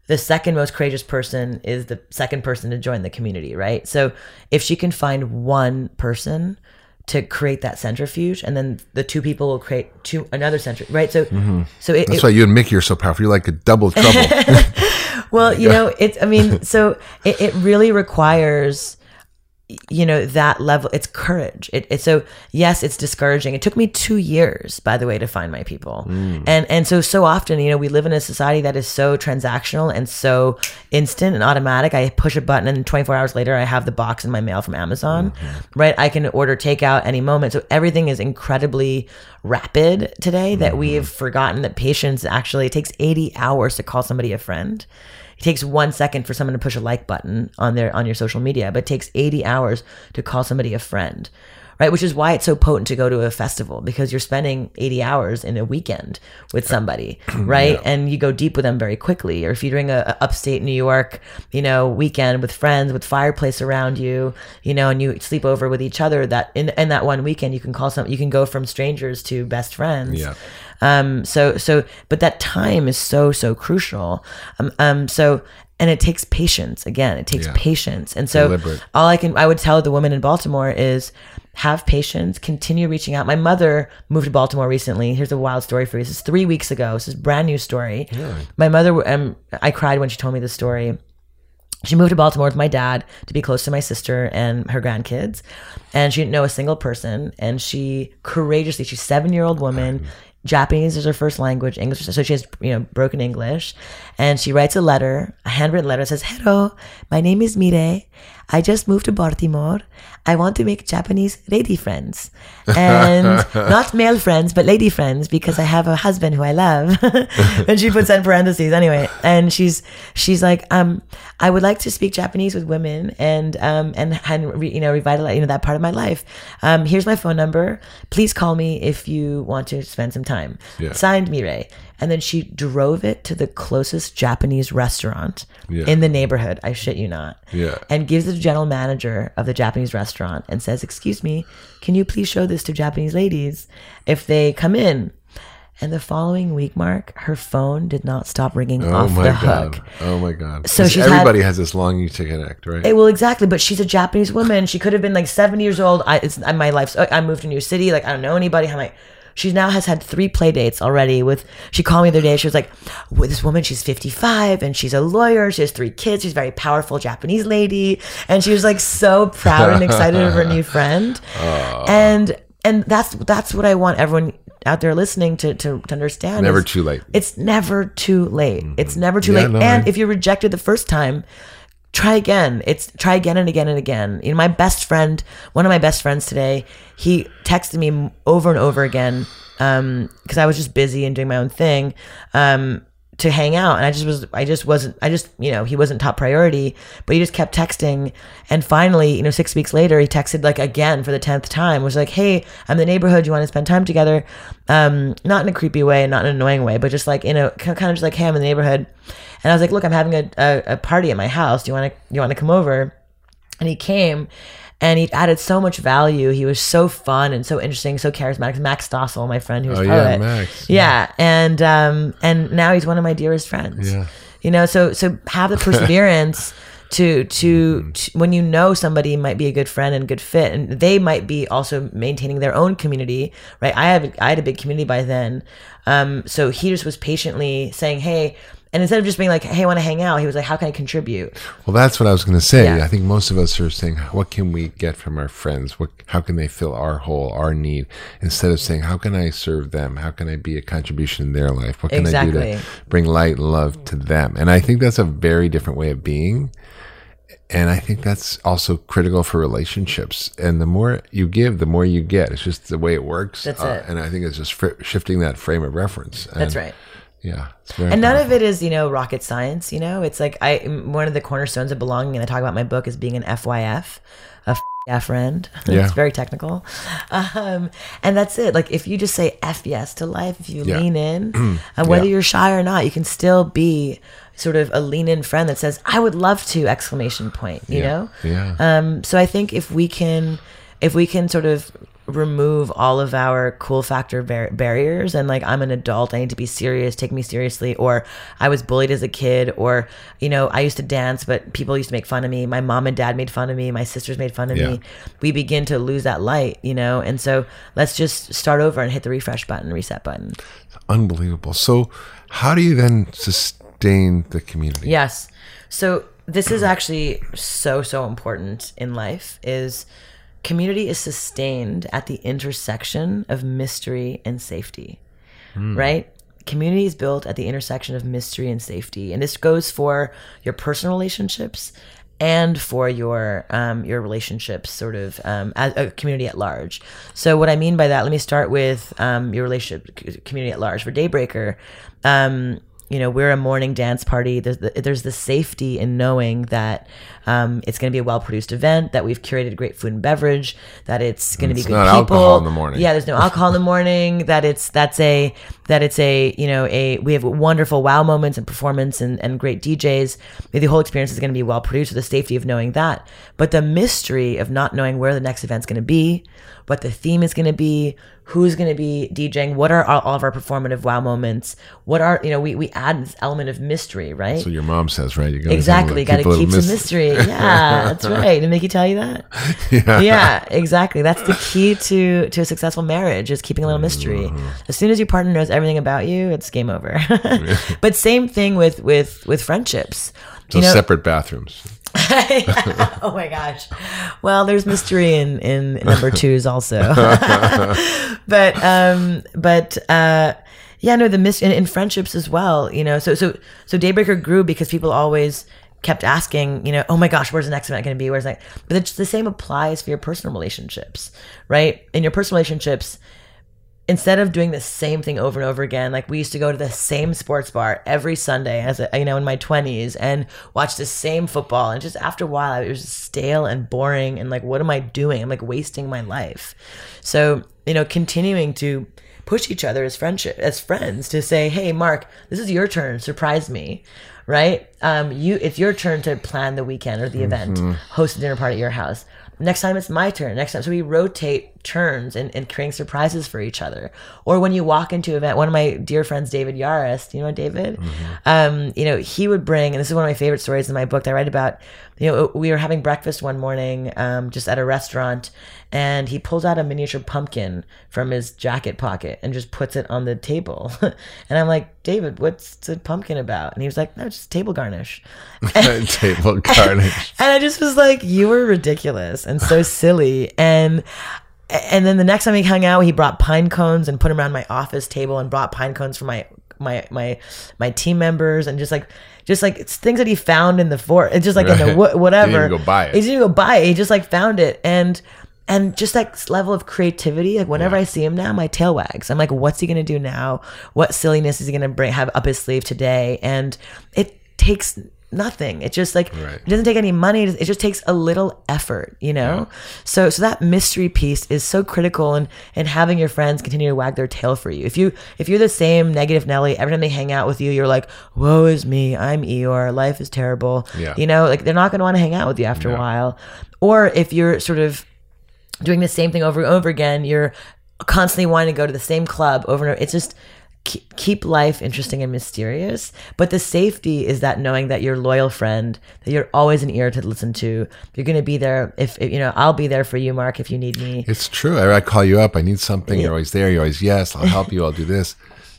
the second most courageous person is the second person to join the community, right? So if she can find one person to create that centrifuge, and then the two people will create two another centrifuge, right? So mm-hmm. so it, That's it- why you and Miki are so powerful. You're like a double trouble. *laughs* well, *laughs* you know, it's, I mean, so it, it really requires, you know, that level, it's courage. It, it's so, yes, it's discouraging. It took me two years, by the way, to find my people. Mm. And, and so, so often, you know, we live in a society that is so transactional and so instant and automatic. I push a button and 24 hours later, I have the box in my mail from Amazon, mm-hmm. right? I can order takeout any moment. So everything is incredibly rapid today that mm-hmm. we've forgotten that patience actually it takes 80 hours to call somebody a friend. It takes one second for someone to push a like button on their on your social media, but it takes 80 hours to call somebody a friend. Right? Which is why it's so potent to go to a festival because you're spending 80 hours in a weekend with somebody, *clears throat* right? And you go deep with them very quickly. Or if you're doing a, a upstate New York, you know, weekend with friends with fireplace around you, you know, and you sleep over with each other, that in, in that one weekend you can call some, you can go from strangers to best friends. Yeah. Um, so, so, but that time is so, so crucial. Um, um, so, and it takes patience. Again, it takes Yeah. patience. And so, Deliberate. all I can, I would tell the women in Baltimore is have patience, continue reaching out. My mother moved to Baltimore recently. Here's a wild story for you. This is three weeks ago. This is a brand new story. My mother, um, I cried when she told me the story she moved to Baltimore with my dad to be close to my sister and her grandkids. And she didn't know a single person. And she courageously, she's a seven year old woman. Japanese is her first language, English. So she has, you know, broken English. And she writes a letter, a handwritten letter that says, Hello, my name is Mire. I just moved to Baltimore. I want to make Japanese lady friends. And *laughs* not male friends, but lady friends because I have a husband who I love. *laughs* and she puts in parentheses anyway. And she's she's like, um, I would like to speak Japanese with women and um and and re, you know revitalize you know that part of my life. Um, here's my phone number. Please call me if you want to spend some time. Yeah. Signed Mire. And then she drove it to the closest Japanese restaurant Yeah. in the neighborhood. I shit you not Yeah. and gives the general manager of the Japanese restaurant and says, "Excuse me, can you please show this to Japanese ladies if they come in?" And the following week, Mark, her phone did not stop ringing Oh off my the god. hook. Oh my god. So she's had- everybody has this longing to connect, right? It, well, exactly, but she's a Japanese woman. She could have been like 70 years old. I, it's I- my life's. I moved to a new city. Like I don't know anybody. I'm like, she now has had three play dates already. With she called me the other day. She was like, well, this woman. She's 55 and she's a lawyer. She has three kids. She's a very powerful Japanese lady, and she was like so proud and excited of her new *laughs* friend. And and that's that's what I want everyone out there listening to to, to understand. Never too late. It's never too late. It's mm-hmm. never too Yeah, late. no, and if you're rejected the first time, try again. It's try again and again and again. You know, my best friend, one of my best friends today, he texted me over and over again because I was just busy and doing my own thing. Um, to hang out and I just was I just wasn't I just you know he wasn't top priority but he just kept texting and finally you know 6 weeks later he texted like again for the 10th time was like hey I'm in the neighborhood you want to spend time together um not in a creepy way not in an annoying way but just like in a kind of just like hey I'm in the neighborhood and I was like look I'm having a, a, a party at my house do you want to you want to come over and he came and he added so much value. He was so fun and so interesting, so charismatic. Max Stossel, my friend who's Oh, a yeah, poet. Max. Yeah. And um and now he's one of my dearest friends. Yeah. You know, so so have the *laughs* perseverance to, to to when you know somebody might be a good friend and good fit and they might be also maintaining their own community, right? I have I had a big community by then. Um so he just was patiently saying, "Hey, and instead of just being like, "Hey, I want to hang out," he was like, "How can I contribute?" Well, that's what I was going to say. Yeah. I think most of us are saying, "What can we get from our friends? What? How can they fill our hole, our need?" Instead of saying, "How can I serve them? How can I be a contribution in their life? What can I do to bring light and love to them?" And I think that's a very different way of being. And I think that's also critical for relationships. And the more you give, the more you get. It's just the way it works. Uh, That's it. And I think it's just fr- shifting that frame of reference. And, That's right. Yeah. It's very and none powerful. of it is you know rocket science you know it's like i one of the cornerstones of belonging and i talk about my book is being an fyf a f- *laughs* yeah friend Yeah. it's very technical um, and that's it like if you just say f yes to life if you Yeah. lean in *clears throat* and whether Yeah. you're shy or not you can still be sort of a lean in friend that says i would love to exclamation point you know Yeah. um, so I think if we can, if we can sort of remove all of our cool factor bar- barriers and like I'm an adult, I need to be serious, take me seriously, or I was bullied as a kid, or you know I used to dance, but people used to make fun of me. My mom and dad made fun of me. My sisters made fun of Yeah. me. We begin to lose that light, you know, and so let's just start over and hit the refresh button, reset button. Unbelievable. So, how do you then sustain the community? Yes. So this is actually so so important in life is community is sustained at the intersection of mystery and safety. Right? Community is built at the intersection of mystery and safety. And this goes for your personal relationships and for your um, your relationships sort of um, as a community at large. So what I mean by that, let me start with um, your relationship community at large. For Daybreaker, um, you know, we're a morning dance party. There's the, there's the safety in knowing that um, it's going to be a well produced event, that we've curated great food and beverage, that it's going to be good not people. alcohol in the morning. Yeah, there's no alcohol in the morning. That it's that's a that it's a you know a we have wonderful wow moments and performance and, and great DJs. The whole experience is going to be well produced with the safety of knowing that. But the mystery of not knowing where the next event's going to be, what the theme is going to be, who's going to be DJing, what are all, all of our performative wow moments, what are you know we we add this element of mystery, right? So your mom says, right? You gotta Exactly. Got to keep some mys- mystery. *laughs* Yeah, that's right. Did Nikki tell you that? *laughs* Yeah. Yeah, exactly. That's the key to to a successful marriage is keeping a little mystery. Mm-hmm. As soon as your partner knows everything about you, it's game over. *laughs* but same thing with with with friendships. So you know, separate bathrooms. *laughs* oh my gosh. Well, there's mystery in in number twos also. *laughs* but um but uh yeah, no, the mis in, in friendships as well, you know. So so so Daybreaker grew because people always kept asking, you know, oh my gosh, where's the next event going to be? Where's that? But it's the same applies for your personal relationships, right? In your personal relationships, instead of doing the same thing over and over again, like we used to go to the same sports bar every Sunday as a, you know in my twenties and watch the same football, and just after a while it was just stale and boring, and like what am I doing? I'm like wasting my life. So you know, continuing to push each other as friendship as friends to say, hey, Mark, this is your turn, surprise me. Right? Um, you it's your turn to plan the weekend or the event, host a dinner party at your house. Next time it's my turn. Next time, so we rotate turns and, and creating surprises for each other. Or when you walk into an event, one of my dear friends, David Yarus, you know David? Um, you know, he would bring, and this is one of my favorite stories in my book that I write about. You know, we were having breakfast one morning, um, just at a restaurant, and he pulls out a miniature pumpkin from his jacket pocket and just puts it on the table. *laughs* and I'm like, David, what's the pumpkin about? And he was like, No, just table garnish. *laughs* Table *laughs* garnish. And I just was like, you were ridiculous and so silly. And and then the next time we hung out, he brought pine cones and put them around my office table and brought pine cones for my my my my team members and just like just like it's things that he found in the fort. It's just like in the *laughs* whatever. Didn't go buy it. He didn't go buy it. He just like found it and. And just that level of creativity, like whenever Yeah. I see him now, my tail wags. I'm like, what's he gonna do now? What silliness is he gonna bring have up his sleeve today? And it takes nothing. It just like Right. it doesn't take any money. It just takes a little effort, you know. So so that mystery piece is so critical, and and having your friends continue to wag their tail for you. If you if you're the same negative Nelly every time they hang out with you, you're like, "Woe is me, I'm Eeyore. Life is terrible." Yeah. You know, like they're not going to want to hang out with you after a while. Or if you're sort of doing the same thing over and over again. You're constantly wanting to go to the same club over and over. It's just keep, life interesting and mysterious. But the safety is that knowing that you're loyal friend, that you're always an ear to listen to. You're going to be there if, if, you know, I'll be there for you, Mark, if you need me. It's true. I, I call you up. I need something. You're always there. You're always yes. I'll help you. I'll do this.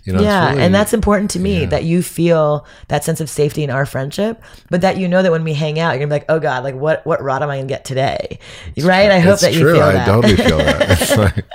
You know. yeah, really- and that's important to me that you feel that sense of safety in our friendship, but that you know that when we hang out, you're gonna be like, oh god, like what what rot am I gonna get today, right? I hope It's that you true. feel I that. totally feel that. *laughs* It's like,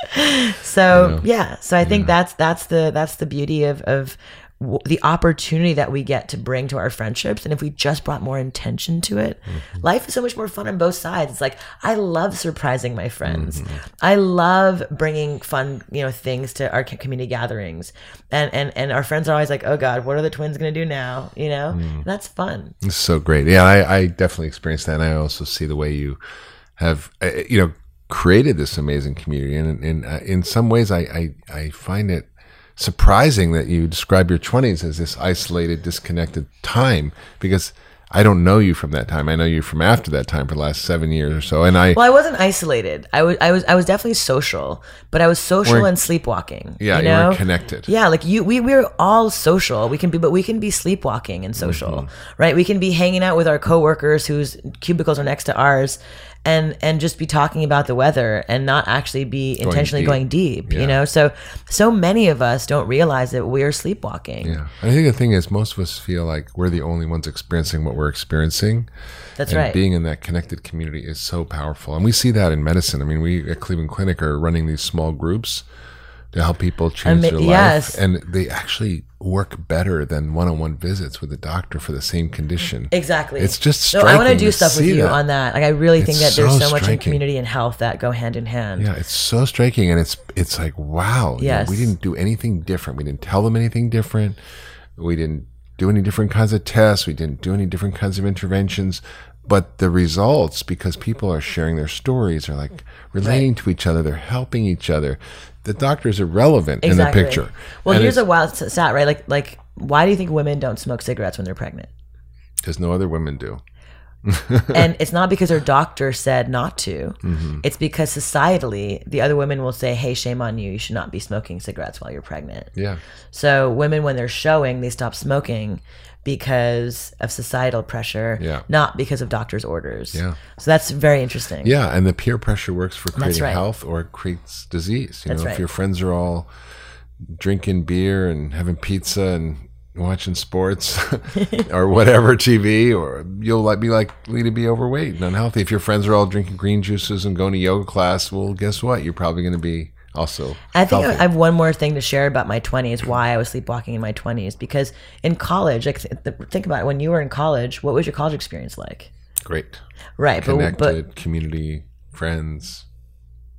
So yeah, so I think that's that's the that's the beauty of of w- the opportunity that we get to bring to our friendships, and if we just brought more intention to it, Mm-hmm. life is so much more fun on both sides. It's like I love surprising my friends. Mm-hmm. I love bringing fun you know things to our community gatherings, and and and our friends are always like, oh god, what are the twins gonna do now? You know, Mm. that's fun. It's so great. Yeah, I, I definitely experienced that. And I also see the way you have, uh, you know, created this amazing community. And in, uh, in some ways, I, I, I find it surprising that you describe your 20s as this isolated, disconnected time because I don't know you from that time. I know you from after that time for the last seven years or so. And I, Well, I wasn't isolated. I was, I was, I was definitely social, but I was social and sleepwalking. yeah, you you, were connected. Yeah, like you, we we're all social. We can be, but we can be sleepwalking and social, Mm-hmm. right? We can be hanging out with our coworkers whose cubicles are next to ours, and and just be talking about the weather and not actually be intentionally deep. going deep. Yeah. You know, so so many of us don't realize that we're sleepwalking. Yeah. I think the thing is, most of us feel like we're the only ones experiencing what we're experiencing. That's and right. being in that connected community is so powerful. And we see that in medicine. I mean, we at Cleveland Clinic are running these small groups to help people change Ama- their life. yes. And they actually work better than one on one visits with a doctor for the same condition. Exactly. It's just So I want to do to stuff with you that. on that. Like I really think It's that there's so so much in community and health that go hand in hand. Yeah, it's so striking, and it's it's like wow. you know, Yes. we didn't do anything different. We didn't tell them anything different. We didn't do any different kinds of tests. We didn't do any different kinds of interventions. But the results, because people are sharing their stories, are like relating to each other. They're helping each other. The doctors are relevant in the picture. Well, And here's a wild stat, right? Like, like, why do you think women don't smoke cigarettes when they're pregnant? because no other women do. *laughs* and it's not because her doctor said not to. Mm-hmm. It's because societally, the other women will say, "Hey, shame on you! You should not be smoking cigarettes while you're pregnant." Yeah. So women, when they're showing, they stop smoking because of societal pressure, Yeah. not because of doctor's orders. Yeah. So that's very interesting. Yeah, and the peer pressure works for creating right. health or it creates disease. You That's know, right. if your friends are all drinking beer and having pizza and watching sports *laughs* *laughs* or whatever TV, or you'll like be likely to be overweight and unhealthy. If your friends are all drinking green juices and going to yoga class, well, guess what? You're probably going to be also. I think healthy. I have one more thing to share about my 20s, why I was sleepwalking in my 20s. Because in college, like th- th- think about it, when you were in college, what was your college experience like? great, Right, but, connected, but community, friends.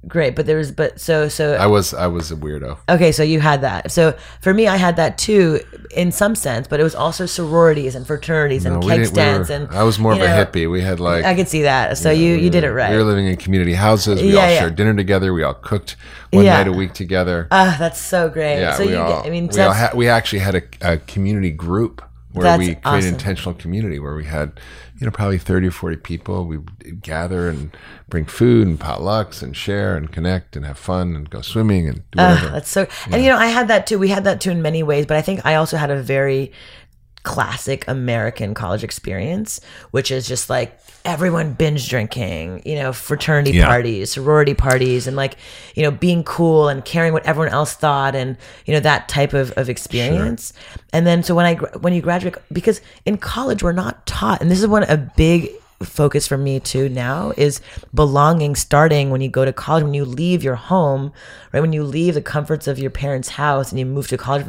Great, but there was, but so so I was I was a weirdo. Okay, so you had that. So for me, I had that too, in some sense, but it was also sororities and fraternities and No, we keg didn't- we were- and I was more of you a hippie. We had like I could see that. So you you did it right. We were living in community houses. We Yeah, all yeah. shared dinner together. We all cooked one Yeah. night a week together. Ah, that's so great. yeah, so we you all. get, I mean, we, all ha- we actually had a, a community group where That's we created awesome. intentional community where we had you know probably thirty or forty people. We gather and bring food and potlucks and share and connect and have fun and go swimming and do whatever. that's so. And you know, I had that too. We had that too in many ways, but I think I also had a very classic American college experience, which is just like everyone binge drinking, you know, fraternity Yeah. parties, sorority parties, and like, you know, being cool and caring what everyone else thought and, you know, that type of, of experience. And then, so when I, when you graduate, because in college, we're not taught, and this is one, a big focus for me too now is belonging starting when you go to college when you leave your home right? When you leave the comforts of your parents house and you move to college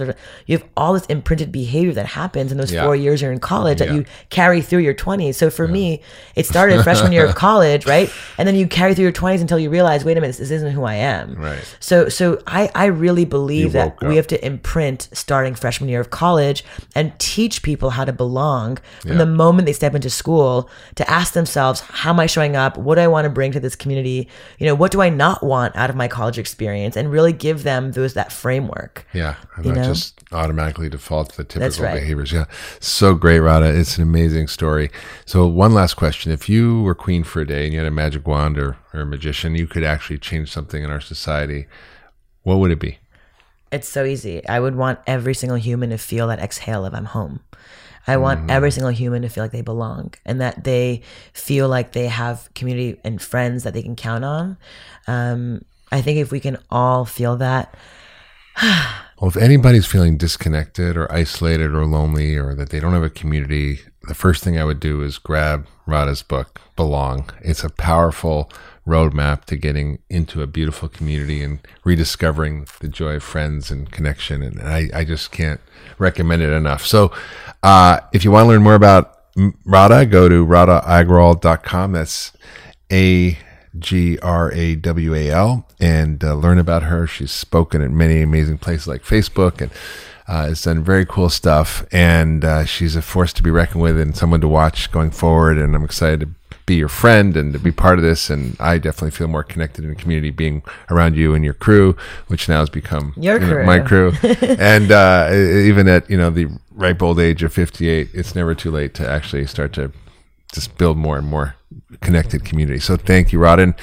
you have all this imprinted behavior that happens in those Yeah. four years you're in college that you carry through your 20s so for me it started freshman *laughs* year of college right? And then you carry through your 20s until you realize wait a minute this isn't who i am. Right. so so i i really believe that woke we have to imprint starting freshman year of college and teach people how to belong from Yeah. the moment they step into school to ask themselves how am i showing up what do i want to bring to this community you know what do i not want out of my college experience and really give them those that framework Yeah, and You not know? just automatically default to the typical right. behaviors. Yeah, so great, Radha. It's an amazing story. So, one last question: If you were queen for a day and you had a magic wand or, or a magician, you could actually change something in our society. What would it be? it's so easy i would want every single human to feel that exhale of i'm home I want every single human to feel like they belong and that they feel like they have community and friends that they can count on. Um, I think if we can all feel that, *sighs* Well, if anybody's feeling disconnected or isolated or lonely or that they don't have a community, the first thing I would do is grab Radha's book, Belong. It's a powerful roadmap to getting into a beautiful community and rediscovering the joy of friends and connection. And I, I just can't recommend it enough. So, uh, if you want to learn more about Radha, go to radhaagrawal.com. That's A G R A W A L and uh, learn about her. She's spoken at many amazing places like Facebook and uh, has done very cool stuff. And uh, she's a force to be reckoned with and someone to watch going forward. And I'm excited to be your friend and to be part of this. And I definitely feel more connected in the community being around you and your crew, which now has become Your you know, crew. my crew. *laughs* and uh, even at you know the ripe old age of 58, it's never too late to actually start to just build more and more connected community. So thank you, Radha.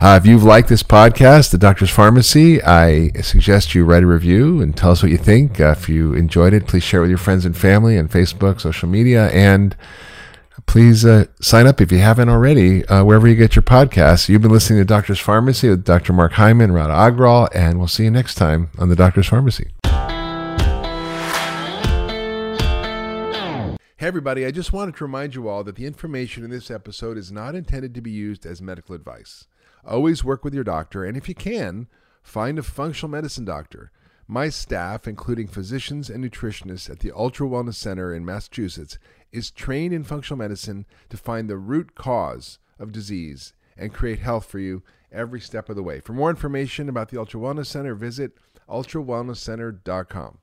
Uh, if you've liked this podcast, The Doctor's Farmacy, I suggest you write a review and tell us what you think. Uh, if you enjoyed it, please share it with your friends and family on Facebook, social media, and please uh, sign up if you haven't already, uh, wherever you get your podcasts. You've been listening to Doctor's Farmacy with Dr. Mark Hyman, Radha Agrawal, and we'll see you next time on The Doctor's Farmacy. Hey, everybody, I just wanted to remind you all that the information in this episode is not intended to be used as medical advice. Always work with your doctor, and if you can, find a functional medicine doctor. My staff, including physicians and nutritionists at the Ultra Wellness Center in Massachusetts, is trained in functional medicine to find the root cause of disease and create health for you every step of the way. For more information about the Ultra Wellness Center, visit ultrawellnesscenter.com.